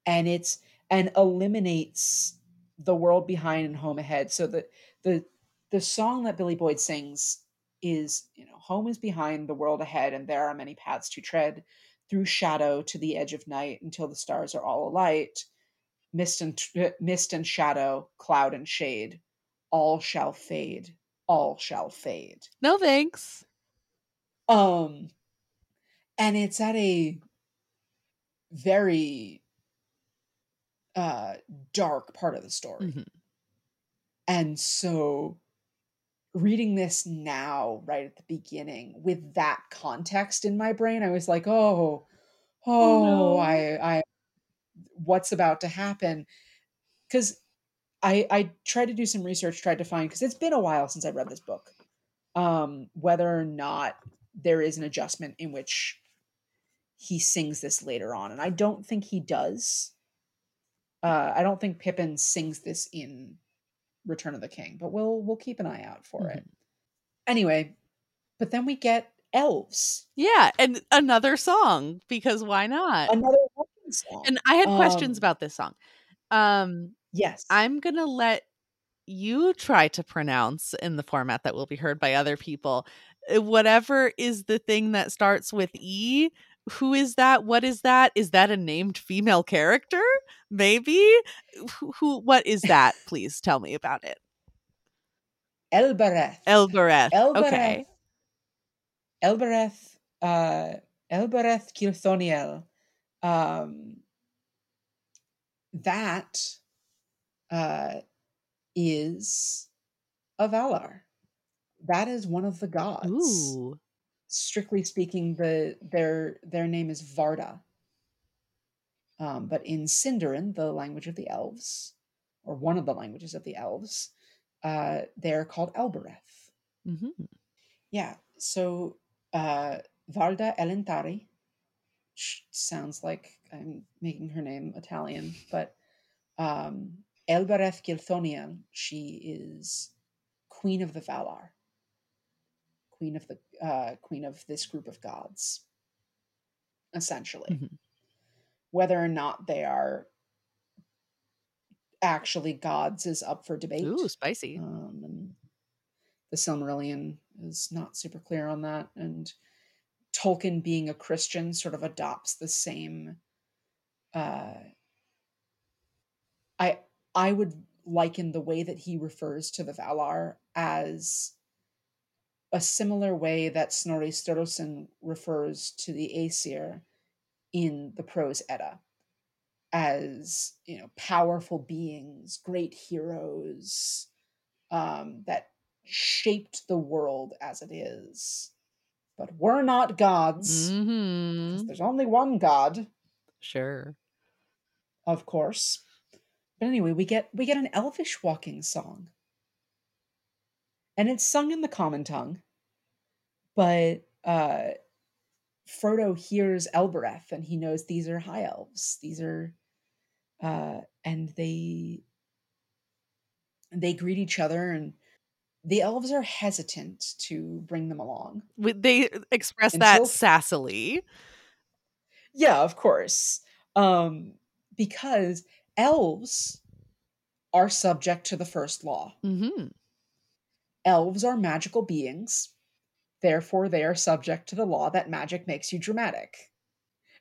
and it's and eliminates the world behind and home ahead so that the the song that billy boyd sings is you know home is behind the world ahead and there are many paths to tread through shadow to the edge of night until the stars are all alight mist and tr- mist and shadow cloud and shade all shall fade all shall fade No thanks. um and it's at a very uh dark part of the story Mhm. and so reading this now right at the beginning with that context in my brain i was like oh oh, no. i i what's about to happen because i i tried to do some research tried to find because it's been a while since i read this book um whether or not there is an adjustment in which he sings this later on and i don't think he does uh i don't think pippin sings this in return of the king but we'll we'll keep an eye out for it anyway but then we get elves Yeah, and another song because why not? another song And I had questions Um, about this song. Um, yes I'm gonna let you try to pronounce in the format that will be heard by other people. uh, Whatever is the thing that starts with E. Who is that? What is that? Is that a named female character? Maybe. Who? who what is that? Please tell me about it. elbereth Elbereth. elbereth Okay. elbereth uh elbereth Gilthoniel um that uh is a valar that is one of the gods Ooh. Strictly speaking the their their name is varda. Um, but in sindarin the language of the elves or one of the languages of the elves uh, they're called elbereth hmm yeah so uh, varda elentari sounds like i'm making her name italian but um, elbereth gilthoniel she is queen of the valar queen of the uh, queen of this group of gods essentially Mhm. whether or not they are actually gods is up for debate Ooh, spicy. um, the Silmarillion is not super clear on that. And Tolkien, being a Christian, sort of adopts the same. Uh, I I would liken the way that he refers to the Valar as a similar way that Snorri Sturluson refers to the Aesir in the Prose Edda as you know powerful beings great heroes um, that shaped the world as it is but we're not gods 'cause hmm there's only one god. Sure. of course. But anyway we get we get an elvish walking song and it's sung in the common tongue but uh frodo hears elbereth and he knows these are high elves. These are uh and they they greet each other and the elves are hesitant to bring them along. They express that sassily. yeah of course. Um because elves are subject to the first law. Hmm elves are magical beings. Therefore they are subject to the law that magic makes you dramatic.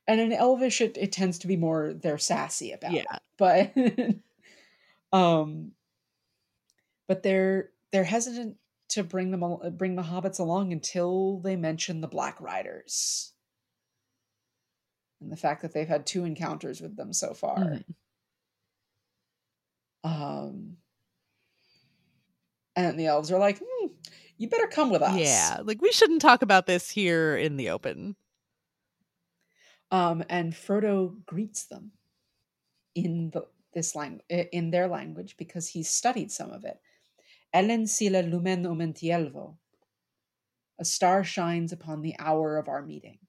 And in elvish it, it tends to be more they're sassy about it but um but they're they're hesitant to bring them bring the hobbits along until they mention the black riders. And the fact that they've had two encounters with them so far. Mhm. um and the elves are like hmm, you better come with us. Yeah, like we shouldn't talk about this here in the open. Um, and Frodo greets them in the this language in their language because he's studied some of it. Elen sila lumen omentielvo. A star shines upon the hour of our meeting.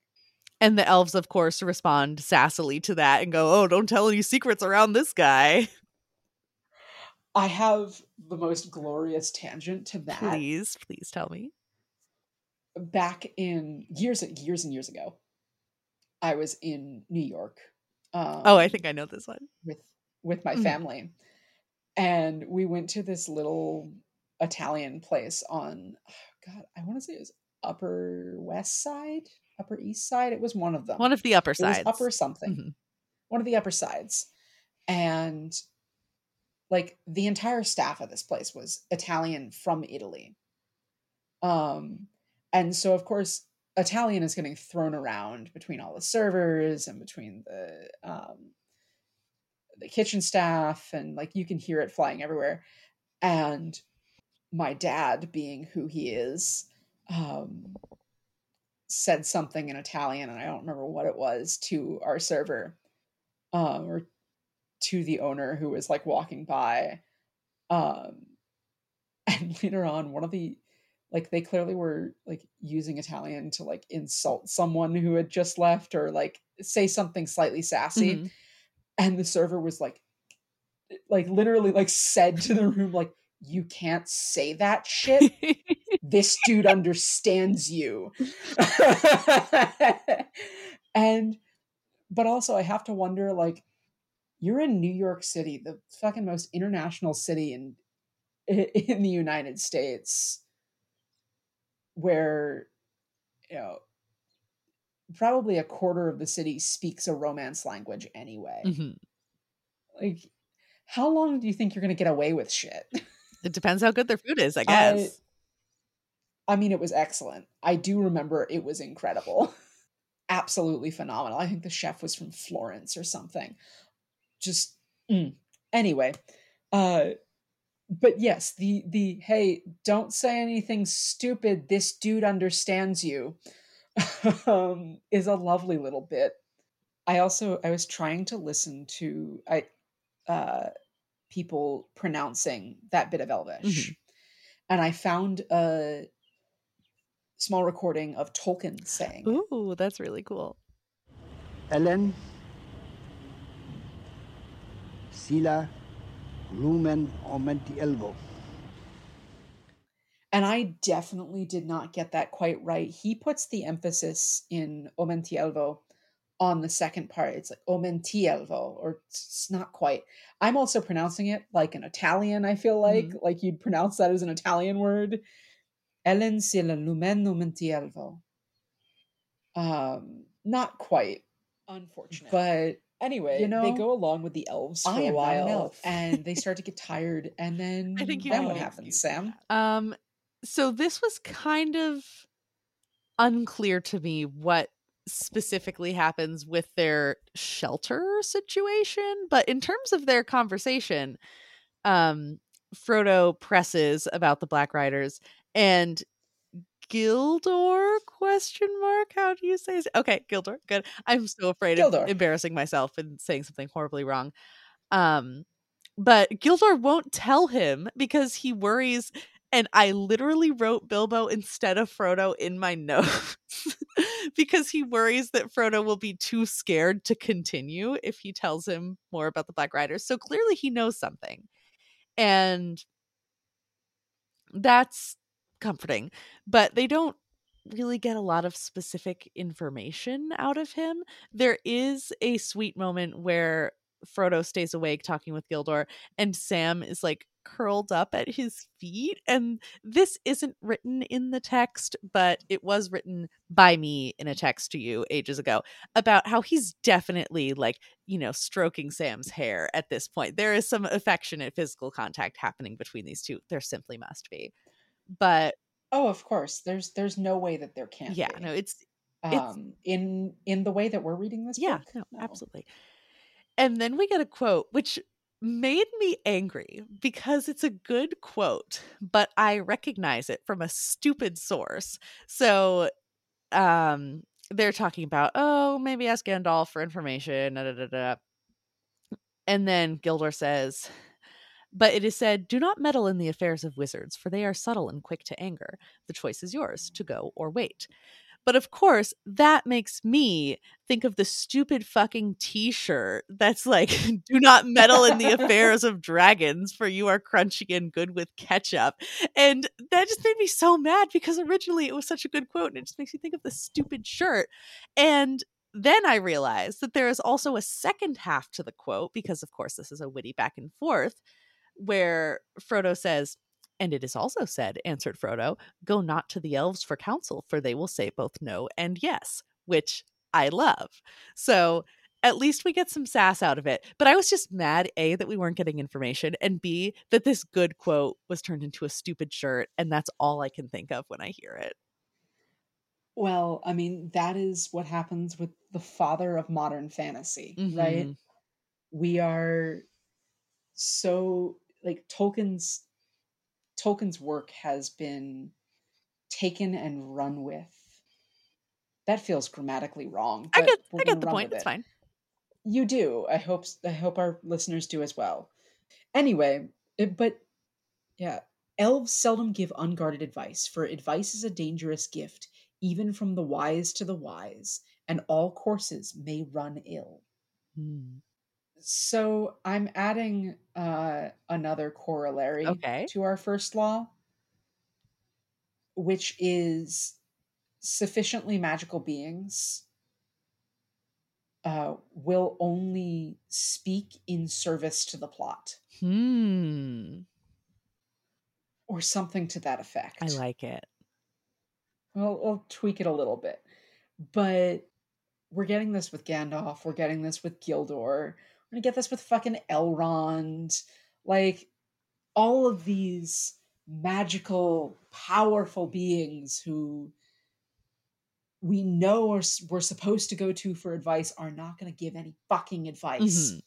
And the elves, of course, respond sassily to that and go, Oh, don't tell any secrets around this guy. I have the most glorious tangent to that. Please, please tell me. Back in years and years and years ago, I was in New York. Um, oh, I think I know this one. With with my mm. family. And we went to this little Italian place on oh God, I want to say it was Upper West Side, Upper East Side. It was one of them. One of the upper sides. upper something. Mm-hmm. One of the upper sides. And like the entire staff of this place was Italian from Italy. Um and so of course Italian is getting thrown around between all the servers and between the um the kitchen staff and like you can hear it flying everywhere and my dad being who he is um said something in Italian and I don't remember what it was to our server um or to the owner who was like walking by um and later on one of the like they clearly were like using italian to like insult someone who had just left or like say something slightly sassy. Mm-hmm. and the server was like like literally like said to the room like you can't say that shit. This dude understands you. And but also i have to wonder like you're in New York City, the fucking most international city in in the United States, where you know probably a quarter of the city speaks a romance language anyway. Mm-hmm. Like, how long do you think you're going to get away with shit? It depends how good their food is, I guess. I, I mean, it was excellent. I do remember it was incredible. Absolutely phenomenal. I think the chef was from Florence or something just mm. anyway uh but yes the the hey don't say anything stupid this dude understands you um is a lovely little bit i also i was trying to listen to i uh people pronouncing that bit of elvish mm-hmm. and i found a small recording of tolkien saying ooh that's really cool Elen Sila Lumen Omentielvo. And I definitely did not get that quite right. He puts the emphasis in Omentielvo on the second part. It's like Omentielvo, or it's not quite. I'm also pronouncing it like an Italian, I feel like. Mm-hmm. Like you'd pronounce that as an Italian word. Elen sila lumen Omentielvo. Um, not quite. Unfortunate. But Anyway, you know, they go along with the elves for I a while, and they start to get tired, and then I think you then what happens, Sam? Um, so this was kind of unclear to me what specifically happens with their shelter situation, but in terms of their conversation, um, Frodo presses about the Black Riders, and Gildor question mark how do you say it? okay Gildor good I'm so afraid Gildor. of embarrassing myself and saying something horribly wrong um but Gildor won't tell him because he worries and I literally wrote Bilbo instead of Frodo in my notes because he worries that Frodo will be too scared to continue if he tells him more about the Black Riders. So clearly he knows something. And that's comforting, but they don't really get a lot of specific information out of him. There is a sweet moment where Frodo stays awake talking with Gildor, and Sam is like curled up at his feet. And this isn't written in the text, but it was written by me in a text to you ages ago about how he's definitely like, you know, stroking Sam's hair at this point. There is some affectionate physical contact happening between these two. There simply must be. But Oh, of course. There's there's no way that there can't. Yeah, be. no, it's um it's, in in the way that we're reading this yeah, book. No, no, absolutely. And then we get a quote, which made me angry because it's a good quote, but I recognize it from a stupid source. So, um, they're talking about, oh, maybe ask Gandalf for information. Da, da, da, da. And then Gildor says, but it is said, do not meddle in the affairs of wizards, for they are subtle and quick to anger. The choice is yours to go or wait. But of course, that makes me think of the stupid fucking t shirt that's like, do not meddle in the affairs of dragons, for you are crunchy and good with ketchup. And that just made me so mad because originally it was such a good quote and it just makes me think of the stupid shirt. And then I realized that there is also a second half to the quote, because of course this is a witty back and forth, where Frodo says, and it is also said, answered Frodo, go not to the elves for counsel, for they will say both no and yes, which I love. So at least we get some sass out of it. But I was just mad, A, that we weren't getting information, and B, that this good quote was turned into a stupid shirt. And that's all I can think of when I hear it. Well, I mean, that is what happens with the father of modern fantasy, mm-hmm. right? We are so like Tolkien's Tolkien's work has been taken and run with. That feels grammatically wrong. I get, I get the point. It's it. fine. You do. I hope. I hope our listeners do as well. Anyway, it, eh, but yeah, elves seldom give unguarded advice, for advice is a dangerous gift, even from the wise to the wise, and all courses may run ill. Hmm. So I'm adding uh, another corollary okay. to our first law, which is sufficiently magical beings uh, will only speak in service to the plot. Hmm. Or something to that effect. I like it. Well, I'll tweak it a little bit. But we're getting this with Gandalf, we're getting this with Gildor, gonna get this with fucking Elrond. Like all of these magical, powerful beings who we know are, we're supposed to go to for advice are not going to give any fucking advice. Mm-hmm.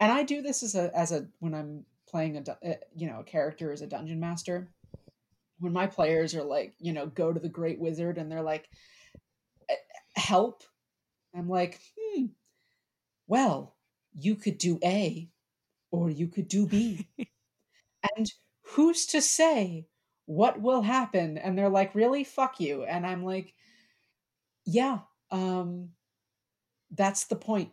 And I do this as a as a when I'm playing a eh, you know a character as a dungeon master. When my players are like, you know, go to the great wizard and they're like eh, help. I'm like, hmm, well, you could do A or you could do B. and who's to say what will happen? And they're like, really? Fuck you. And I'm like, yeah, um, that's the point.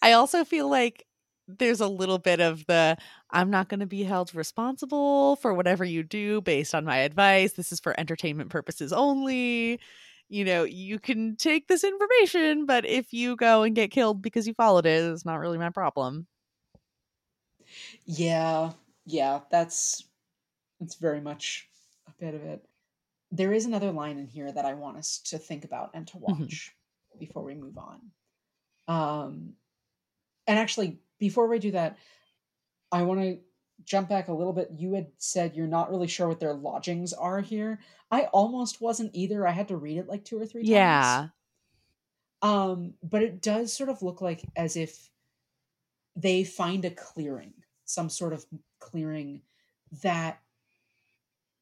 I also feel like there's a little bit of the I'm not going to be held responsible for whatever you do based on my advice. This is for entertainment purposes only you know, you can take this information, but if you go and get killed because you followed it, it's not really my problem. Yeah, yeah, that's that's very much a bit of it. There is another line in here that I want us to think about and to mm-hmm. watch mm-hmm. before we move on. Um and actually before we do that, I want to jump back a little bit, you had said you're not really sure what their lodgings are here. I almost wasn't either. I had to read it like two or three times. Yeah. Um, but it does sort of look like as if they find a clearing, some sort of clearing that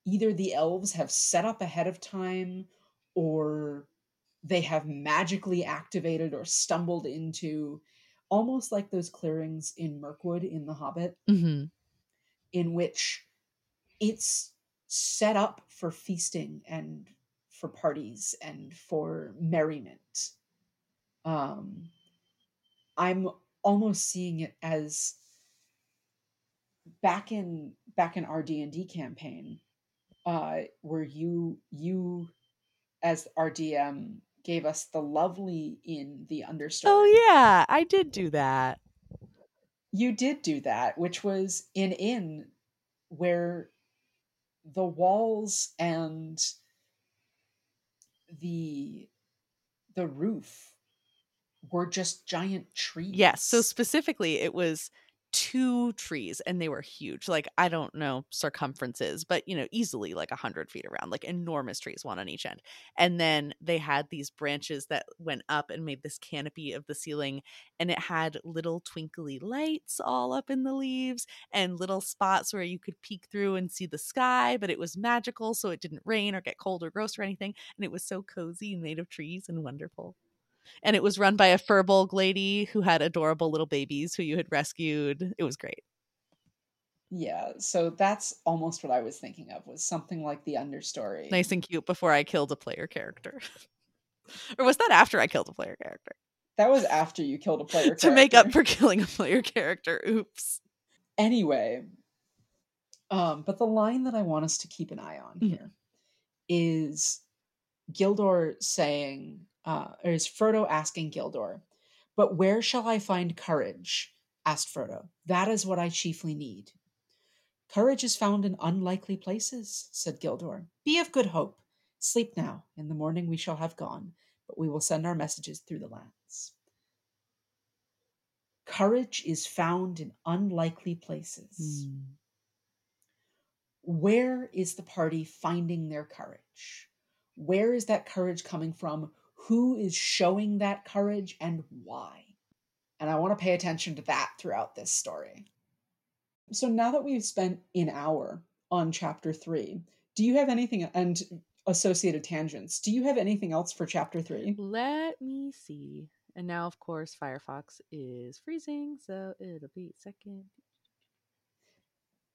either the elves have set up ahead of time or they have magically activated or stumbled into almost like those clearings in Mirkwood in The Hobbit. Mm-hmm in which it's set up for feasting and for parties and for merriment. Um, I'm almost seeing it as back in back in our D and D campaign, uh, where you you as our DM gave us the lovely in the understory. Oh yeah, I did do that you did do that, which was in in where the walls and the the roof were just giant trees. Yes. So specifically, it was two trees and they were huge like i don't know circumferences but you know easily like a hundred feet around like enormous trees one on each end. And then they had these branches that went up and made this canopy of the ceiling and it had little twinkly lights all up in the leaves and little spots where you could peek through and see the sky but it was magical so it didn't rain or get cold or gross or anything and it was so cozy and made of trees and wonderful and it was run by a Firbolg lady who had adorable little babies who you had rescued. It was great. Yeah, so that's almost what I was thinking of was something like the understory. Nice and cute before I killed a player character. or was that after I killed a player character? That was after you killed a player character. to make up for killing a player character. Oops. Anyway, um, but the line that I want us to keep an eye on Mhm. here is Gildor saying, uh, or is Frodo asking Gildor, but where shall I find courage? asked Frodo. That is what I chiefly need. Courage is found in unlikely places, said Gildor. Be of good hope. Sleep now. In the morning we shall have gone, but we will send our messages through the lands. Courage is found in unlikely places. Hmm. Where is the party finding their courage? Where is that courage coming from? Who is showing that courage and why? And I want to pay attention to that throughout this story. So now that we've spent an hour on chapter three, do you have anything and associated tangents? Do you have anything else for chapter three? Let me see. And now, of course, Firefox is freezing, so it'll be second.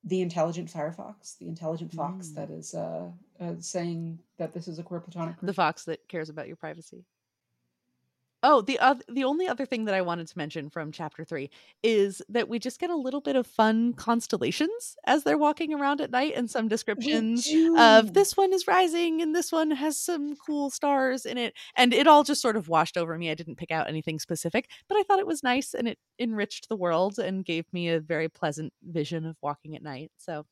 The intelligent Firefox, the intelligent fox Mm. that is uh, uh, saying that this is a queer platonic The fox that cares about your privacy. Oh, the other, the only other thing that I wanted to mention from chapter three is that we just get a little bit of fun constellations as they're walking around at night, and some descriptions of this one is rising and this one has some cool stars in it and it all just sort of washed over me. I didn't pick out anything specific but i thought it was nice and it enriched the world and gave me a very pleasant vision of walking at night so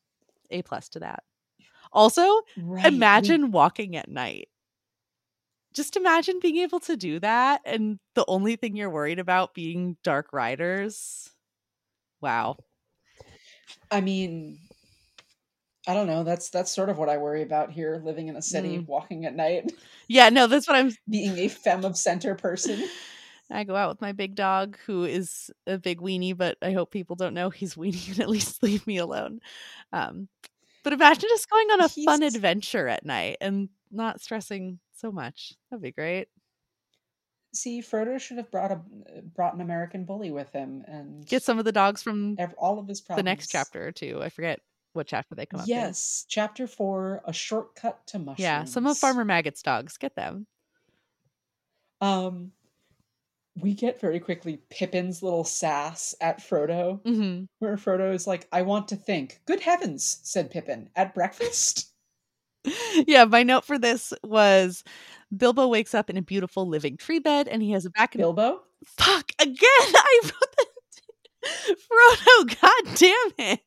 a plus to that. Also Right, imagine walking at night just imagine being able to do that and the only thing you're worried about being dark riders wow I mean, I don't know. That's that's sort of what I worry about here, living in a city, Mm. walking at night, yeah no that's what i'm being a femme of center person. I go out with my big dog, who is a big weenie, but I hope people don't know he's weenie and at least leave me alone. Um, but imagine just going on a fun adventure at night and not stressing so much. That'd be great. See, Frodo should have brought a brought an American bully with him and Get some of the dogs from ev- all of his the next chapter or two. I forget what chapter they come up in. Yes, chapter four, a shortcut to mushrooms. Yeah, some of Farmer Maggot's dogs. Get them. Um, we get very quickly Pippin's little sass at Frodo, hmm where Frodo is like, "I want to think." Good heavens, said Pippin at breakfast. yeah, my note for this was Bilbo wakes up in a beautiful living tree bed and he has a back Bilbo. Fuck again! I wrote that. Frodo, god damn it!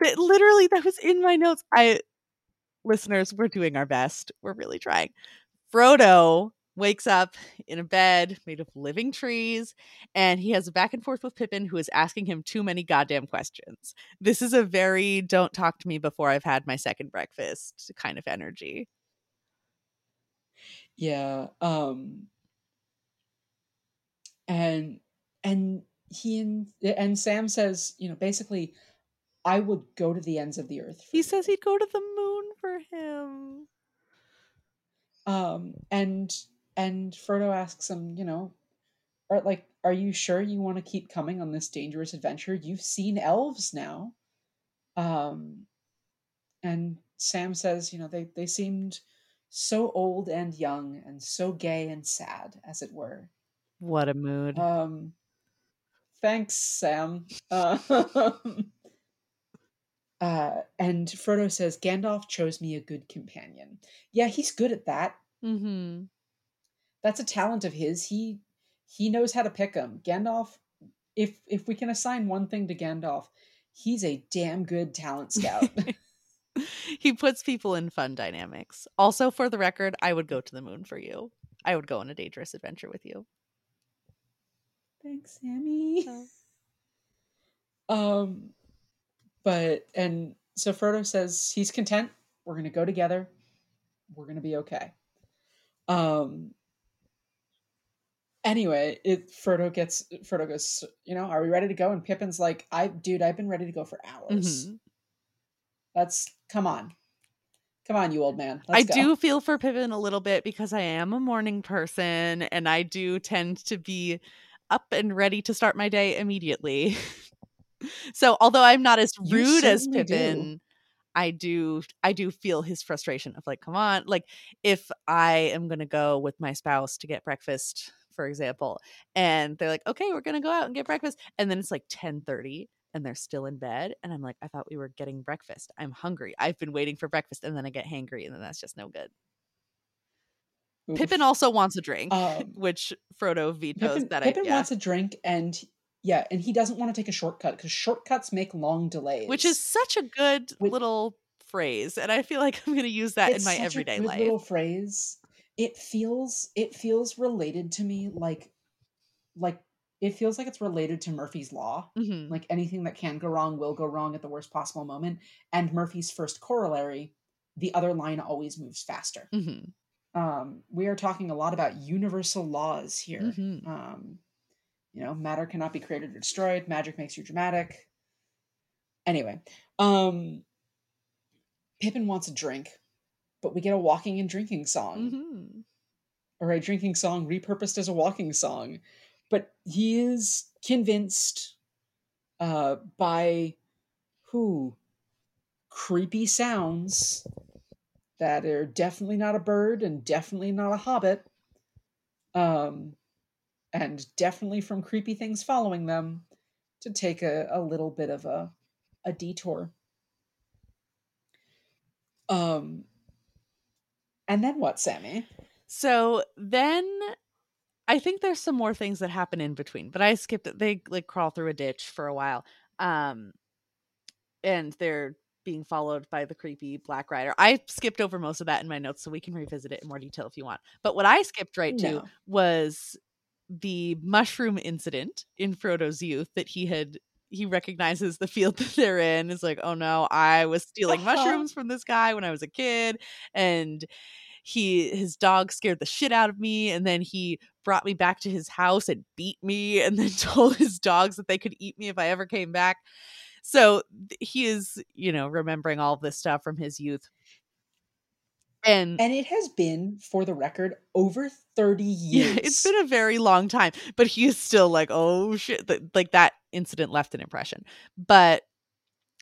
That literally that was in my notes. I listeners, we're doing our best. We're really trying. Frodo wakes up in a bed made of living trees, and he has a back and forth with Pippin, who is asking him too many goddamn questions. This is a very don't talk to me before I've had my second breakfast kind of energy. Yeah. Um and and he and and Sam says, you know, basically I would go to the ends of the earth. for He you." says he'd go to the moon for him. um and and Frodo asks him, you know, are like are you sure you want to keep coming on this dangerous adventure? You've seen elves now. Um and Sam says, you know, they they seemed so old and young and so gay and sad as it were. What a mood. Um, thanks, Sam. Uh, uh, and Frodo says, Gandalf chose me a good companion. Yeah, he's good at that. mm-hmm. That's a talent of his. He he knows how to pick them. Gandalf, if if we can assign one thing to Gandalf, he's a damn good talent scout. he puts people in fun dynamics. Also, for the record, I would go to the moon for you. I would go on a dangerous adventure with you. Thanks, Sammy. Oh. Um, but and so Frodo says he's content. We're gonna go together. We're gonna be okay. Um. Anyway, it Frodo gets Frodo goes. You know, are we ready to go? And Pippin's like, I, dude, I've been ready to go for hours. Mhm. Let's come on, come on, you old man. I Let's go. do feel for Pippin a little bit because I am a morning person and I do tend to be up and ready to start my day immediately. so although I'm not as rude as certainly do. Pippin, I do I do feel his frustration of like, come on, like if I am gonna go with my spouse to get breakfast, for example, and they're like, okay, we're gonna go out and get breakfast, and then it's like 10 30 and they're still in bed, and I'm like, I thought we were getting breakfast. I'm hungry. I've been waiting for breakfast, and then I get hangry, and then that's just no good. Oof. Pippin also wants a drink, Um, which Frodo vetoes Pippin, that Pippin idea. wants a drink, and yeah, and he doesn't want to take a shortcut because shortcuts make long delays. which is such a good little phrase, and I feel like I'm going to use that in my everyday life. Little phrase. It feels it feels related to me like like it feels like it's related to Murphy's law. Mhm. Like anything that can go wrong will go wrong at the worst possible moment. And Murphy's first corollary, the other line always moves faster. Mhm. Um, we are talking a lot about universal laws here. Mhm. Um, you know, matter cannot be created or destroyed. Magic makes you dramatic. Anyway, um, Pippin wants a drink, but we get a walking and drinking song, Mhm. or a drinking song repurposed as a walking song. But he is convinced uh, by who creepy sounds that are definitely not a bird and definitely not a hobbit um and definitely from creepy things following them to take a, a little bit of a a detour um and then what sammy So then I think there's some more things that happen in between, but I skipped it. They like crawl through a ditch for a while. Um and they're being followed by the creepy black rider. I skipped over most of that in my notes so we can revisit it in more detail if you want. But what I skipped right to was the mushroom incident in Frodo's youth that he had he recognizes the field that they're in is like, oh no, I was stealing mushrooms from this guy when I was a kid, and he his dog scared the shit out of me, and then he brought me back to his house and beat me, and then told his dogs that they could eat me if I ever came back. So he is, you know, remembering all this stuff from his youth. And and it has been for the record over 30 years Yeah, it's been a very long time, but he is still like, oh shit, like that incident left an impression. But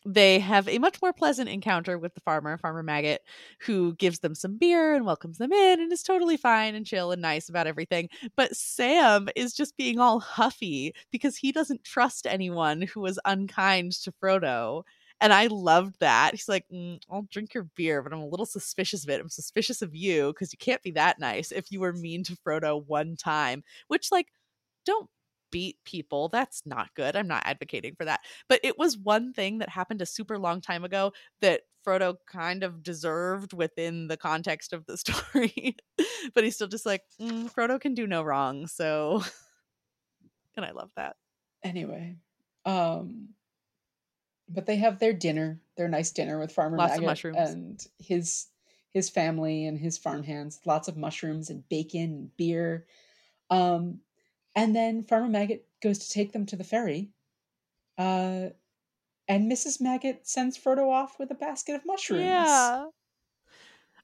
they have a much more pleasant encounter with the farmer, Farmer Maggot, who gives them some beer and welcomes them in and is totally fine and chill and nice about everything. But Sam is just being all huffy because he doesn't trust anyone who was unkind to Frodo. And I loved that. He's like, "Mm, I'll drink your beer, but I'm a little suspicious of it. I'm suspicious of you because you can't be that nice if you were mean to Frodo one time, which, like, don't beat people. That's not good. I'm not advocating for that. But it was one thing that happened a super long time ago that Frodo kind of deserved within the context of the story. but he's still just like, "Mm, Frodo can do no wrong. So, and I love that. anyway um but they have their dinner their nice dinner with farmer Lots of Maggot mushrooms. and his his family and his farm hands lots of mushrooms and bacon and beer um and then farmer maggot goes to take them to the ferry uh and mrs maggot sends frodo off with a basket of mushrooms Yeah.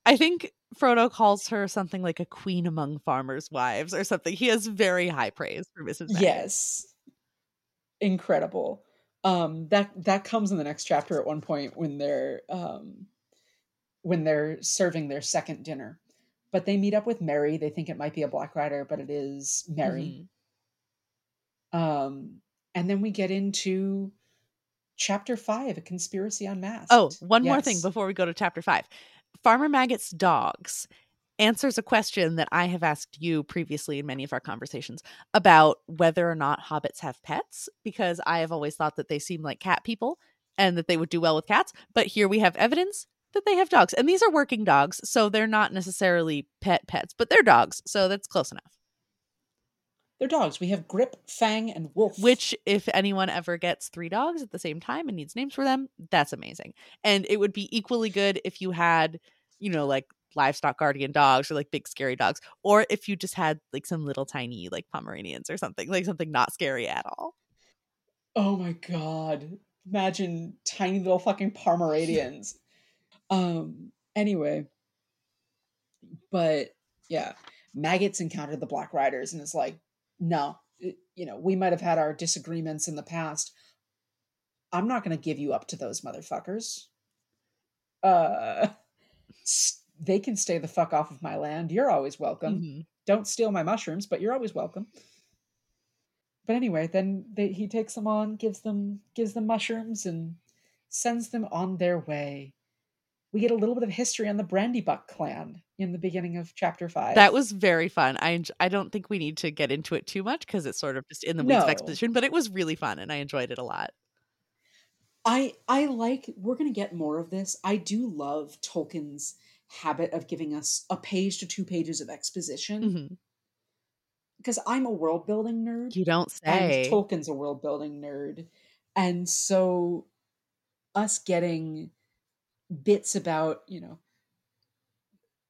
I think Frodo calls her something like a queen among farmers' wives or something. He has very high praise for Mrs. Maggot. yes incredible um that that comes in the next chapter at one point when they're um when they're serving their second dinner but they meet up with merry they think it might be a black rider but it is merry Mhm. Um and then we get into chapter five a conspiracy unmasked Oh, one more thing before we go to chapter five. Farmer Maggot's dogs answers a question that I have asked you previously in many of our conversations about whether or not hobbits have pets, because I have always thought that they seem like cat people and that they would do well with cats. But here we have evidence that they have dogs. And these are working dogs, so they're not necessarily pet pets, but they're dogs, so that's close enough. They're dogs. We have Grip, Fang, and Wolf. Which, if anyone ever gets three dogs at the same time and needs names for them, that's amazing. And it would be equally good if you had, you know, like livestock guardian dogs or like big scary dogs, or if you just had like some little tiny like Pomeranians or something, like something not scary at all. Oh my god. Imagine tiny little fucking Pomeranians. um anyway. But yeah, Maggots encountered the Black Riders and it's like, no, it- you know, we might have had our disagreements in the past. I'm not going to give you up to those motherfuckers. Uh they can stay the fuck off of my land. You're always welcome. Mhm. Don't steal my mushrooms, but you're always welcome. But anyway, then they, he takes them on, gives them gives them mushrooms, and sends them on their way. We get a little bit of history on the Brandybuck clan in the beginning of chapter five. That was very fun. I I don't think we need to get into it too much because it's sort of just in the weeds of exposition, but it was really fun and I enjoyed it a lot. I I like we're gonna get more of this. I do love Tolkien's habit of giving us a page to two pages of exposition Mhm. because I'm a world building nerd. You don't say. and say. Tolkien's a world building nerd. And so us getting bits about, you know,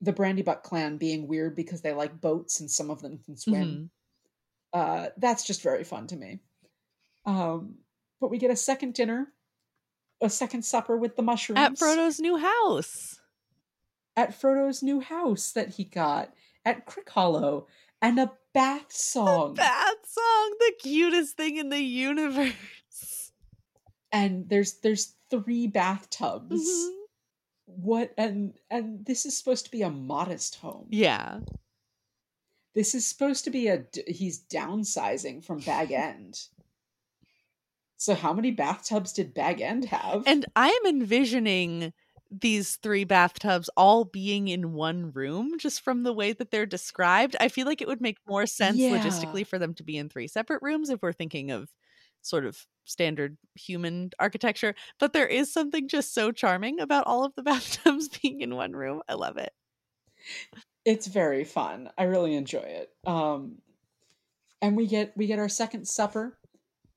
the Brandybuck clan being weird because they like boats and some of them can swim. Mhm. Uh that's just very fun to me. Um but we get a second dinner, a second supper with the mushrooms At Frodo's new house. at Frodo's new house that he got at Crickhollow and a bath song. Bath song, the cutest thing in the universe. and there's there's three bathtubs. Mhm. What and and this is supposed to be a modest home Yeah. this is supposed to be a he's downsizing from bag end so how many bathtubs did bag end have And I am envisioning these three bathtubs all being in one room just from the way that they're described. I feel like it would make more sense Yeah. logistically for them to be in three separate rooms if we're thinking of sort of standard human architecture. But there is something just so charming about all of the bathtubs being in one room. I love it. it's very fun i really enjoy it um and we get we get our second supper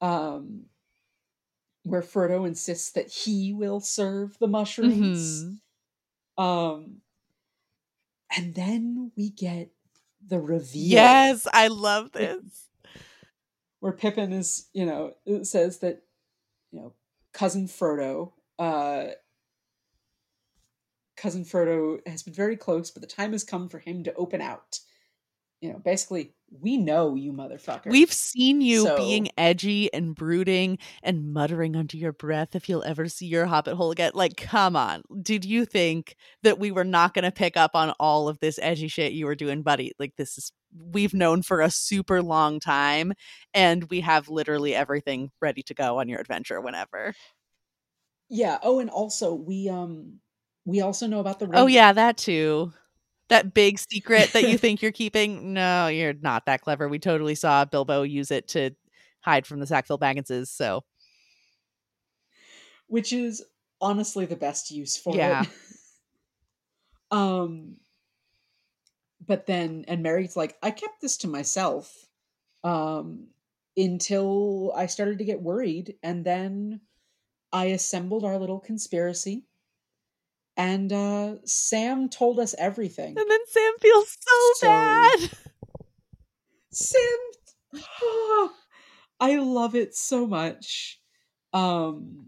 um where frodo insists that he will serve the mushrooms Mhm. um and then we get the reveal Yes, I love this. Where Pippin is, you know, says that, you know, cousin Frodo, uh, cousin Frodo has been very close, but the time has come for him to open out. You know, basically, we know you, motherfucker. We've seen you So- being edgy and brooding and muttering under your breath if you'll ever see your hobbit hole again. Like, come on. Did you think that we were not going to pick up on all of this edgy shit you were doing, buddy? Like, this is, we've known for a super long time, and we have literally everything ready to go on your adventure whenever. yeah. Oh, and also we um we also know about the ring. Oh, yeah, that too. That big secret that you think you're keeping. No, you're not that clever. We totally saw Bilbo use it to hide from the Sackville Bagginses. So, which is honestly the best use for Yeah. it. um but then and Merry's like, I kept this to myself um until I started to get worried and then I assembled our little conspiracy and uh Sam told us everything. and then Sam feels so, So- bad. Sam I love it so much. Um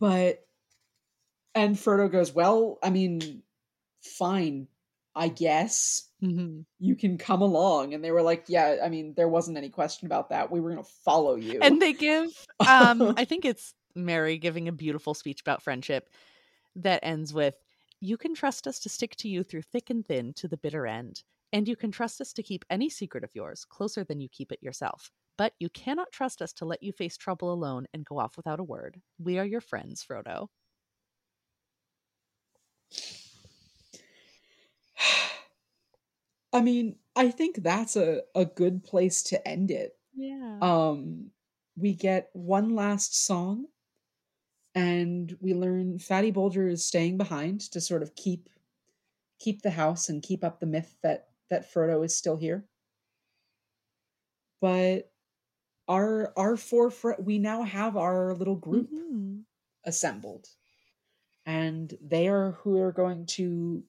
but and Frodo goes, "Well, I mean, fine. I guess Mhm. you can come along." And they were like, "Yeah, I mean, there wasn't any question about that. We were going to follow you." And they give, um, I think it's Merry giving a beautiful speech about friendship that ends with, You can trust us to stick to you through thick and thin to the bitter end. And you can trust us to keep any secret of yours closer than you keep it yourself. But you cannot trust us to let you face trouble alone and go off without a word. We are your friends, Frodo. I mean, I think that's a a good place to end it. Yeah. Um we get one last song and we learn Fatty Bolger is staying behind to sort of keep keep the house and keep up the myth that that Frodo is still here. but our our four fr- we now have our little group Mhm. assembled and they are who are going to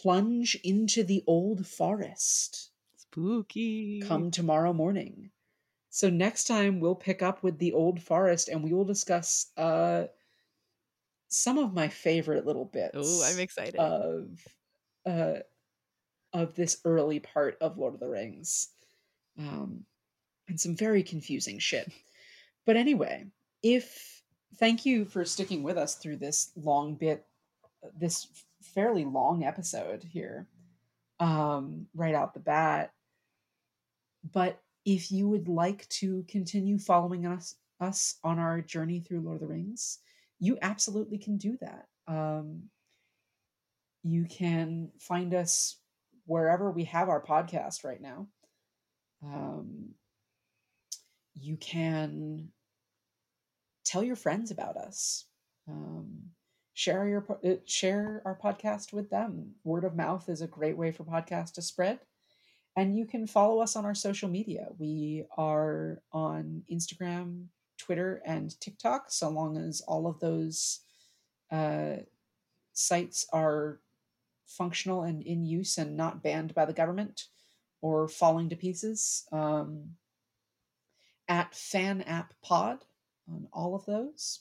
plunge into the old forest Spooky. come tomorrow morning so next time we'll pick up with the old forest and we will discuss uh some of my favorite little bits Oh, I'm excited. of uh of this early part of Lord of the Rings. Um and some very confusing shit. But anyway, if thank you for sticking with us through this long bit this fairly long episode here. Um right out the bat. But if you would like to continue following us us on our journey through Lord of the Rings, you absolutely can do that. Um, you can find us wherever we have our podcast right now. Um, you can tell your friends about us. Um, share your uh, share our podcast with them. Word of mouth is a great way for podcasts to spread. And you can follow us on our social media. We are on Instagram, Twitter, and TikTok, so long as all of those uh, sites are functional and in use and not banned by the government or falling to pieces. Um, at Fan App Pod on all of those.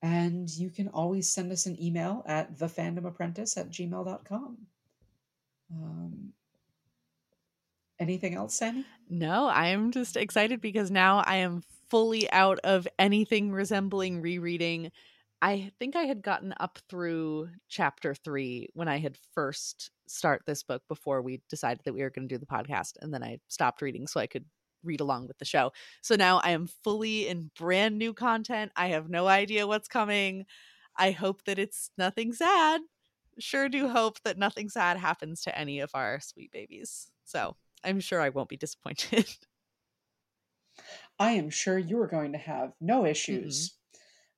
And you can always send us an email at thefandomapprentice at gmail.com. Um, anything else, Sammy? No, I am just excited because now I am fully out of anything resembling rereading. I think I had gotten up through chapter three when I had first start this book before we decided that we were going to do the podcast, and then I stopped reading so I could read along with the show. So now I am fully in brand new content. I have no idea what's coming. I hope that it's nothing sad. Sure do hope that nothing sad happens to any of our sweet babies. So I'm sure I won't be disappointed. I am sure you are going to have no issues.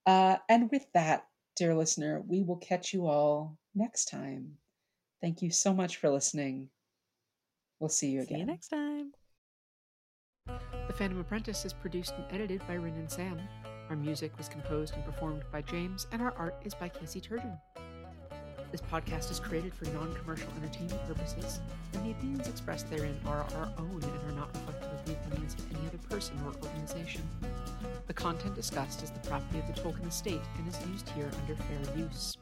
Uh, and with that, dear listener, we will catch you all next time. Thank you so much for listening. We'll see you See again. you next time. The Fandom Apprentice is produced and edited by Ryn and Sam. Our music was composed and performed by James, and our art is by Casey Turgeon. This podcast is created for non commercial entertainment purposes, and the opinions expressed therein are our own and are not reflective of the opinions of any other person or organization. The content discussed is the property of the Tolkien estate and is used here under fair use.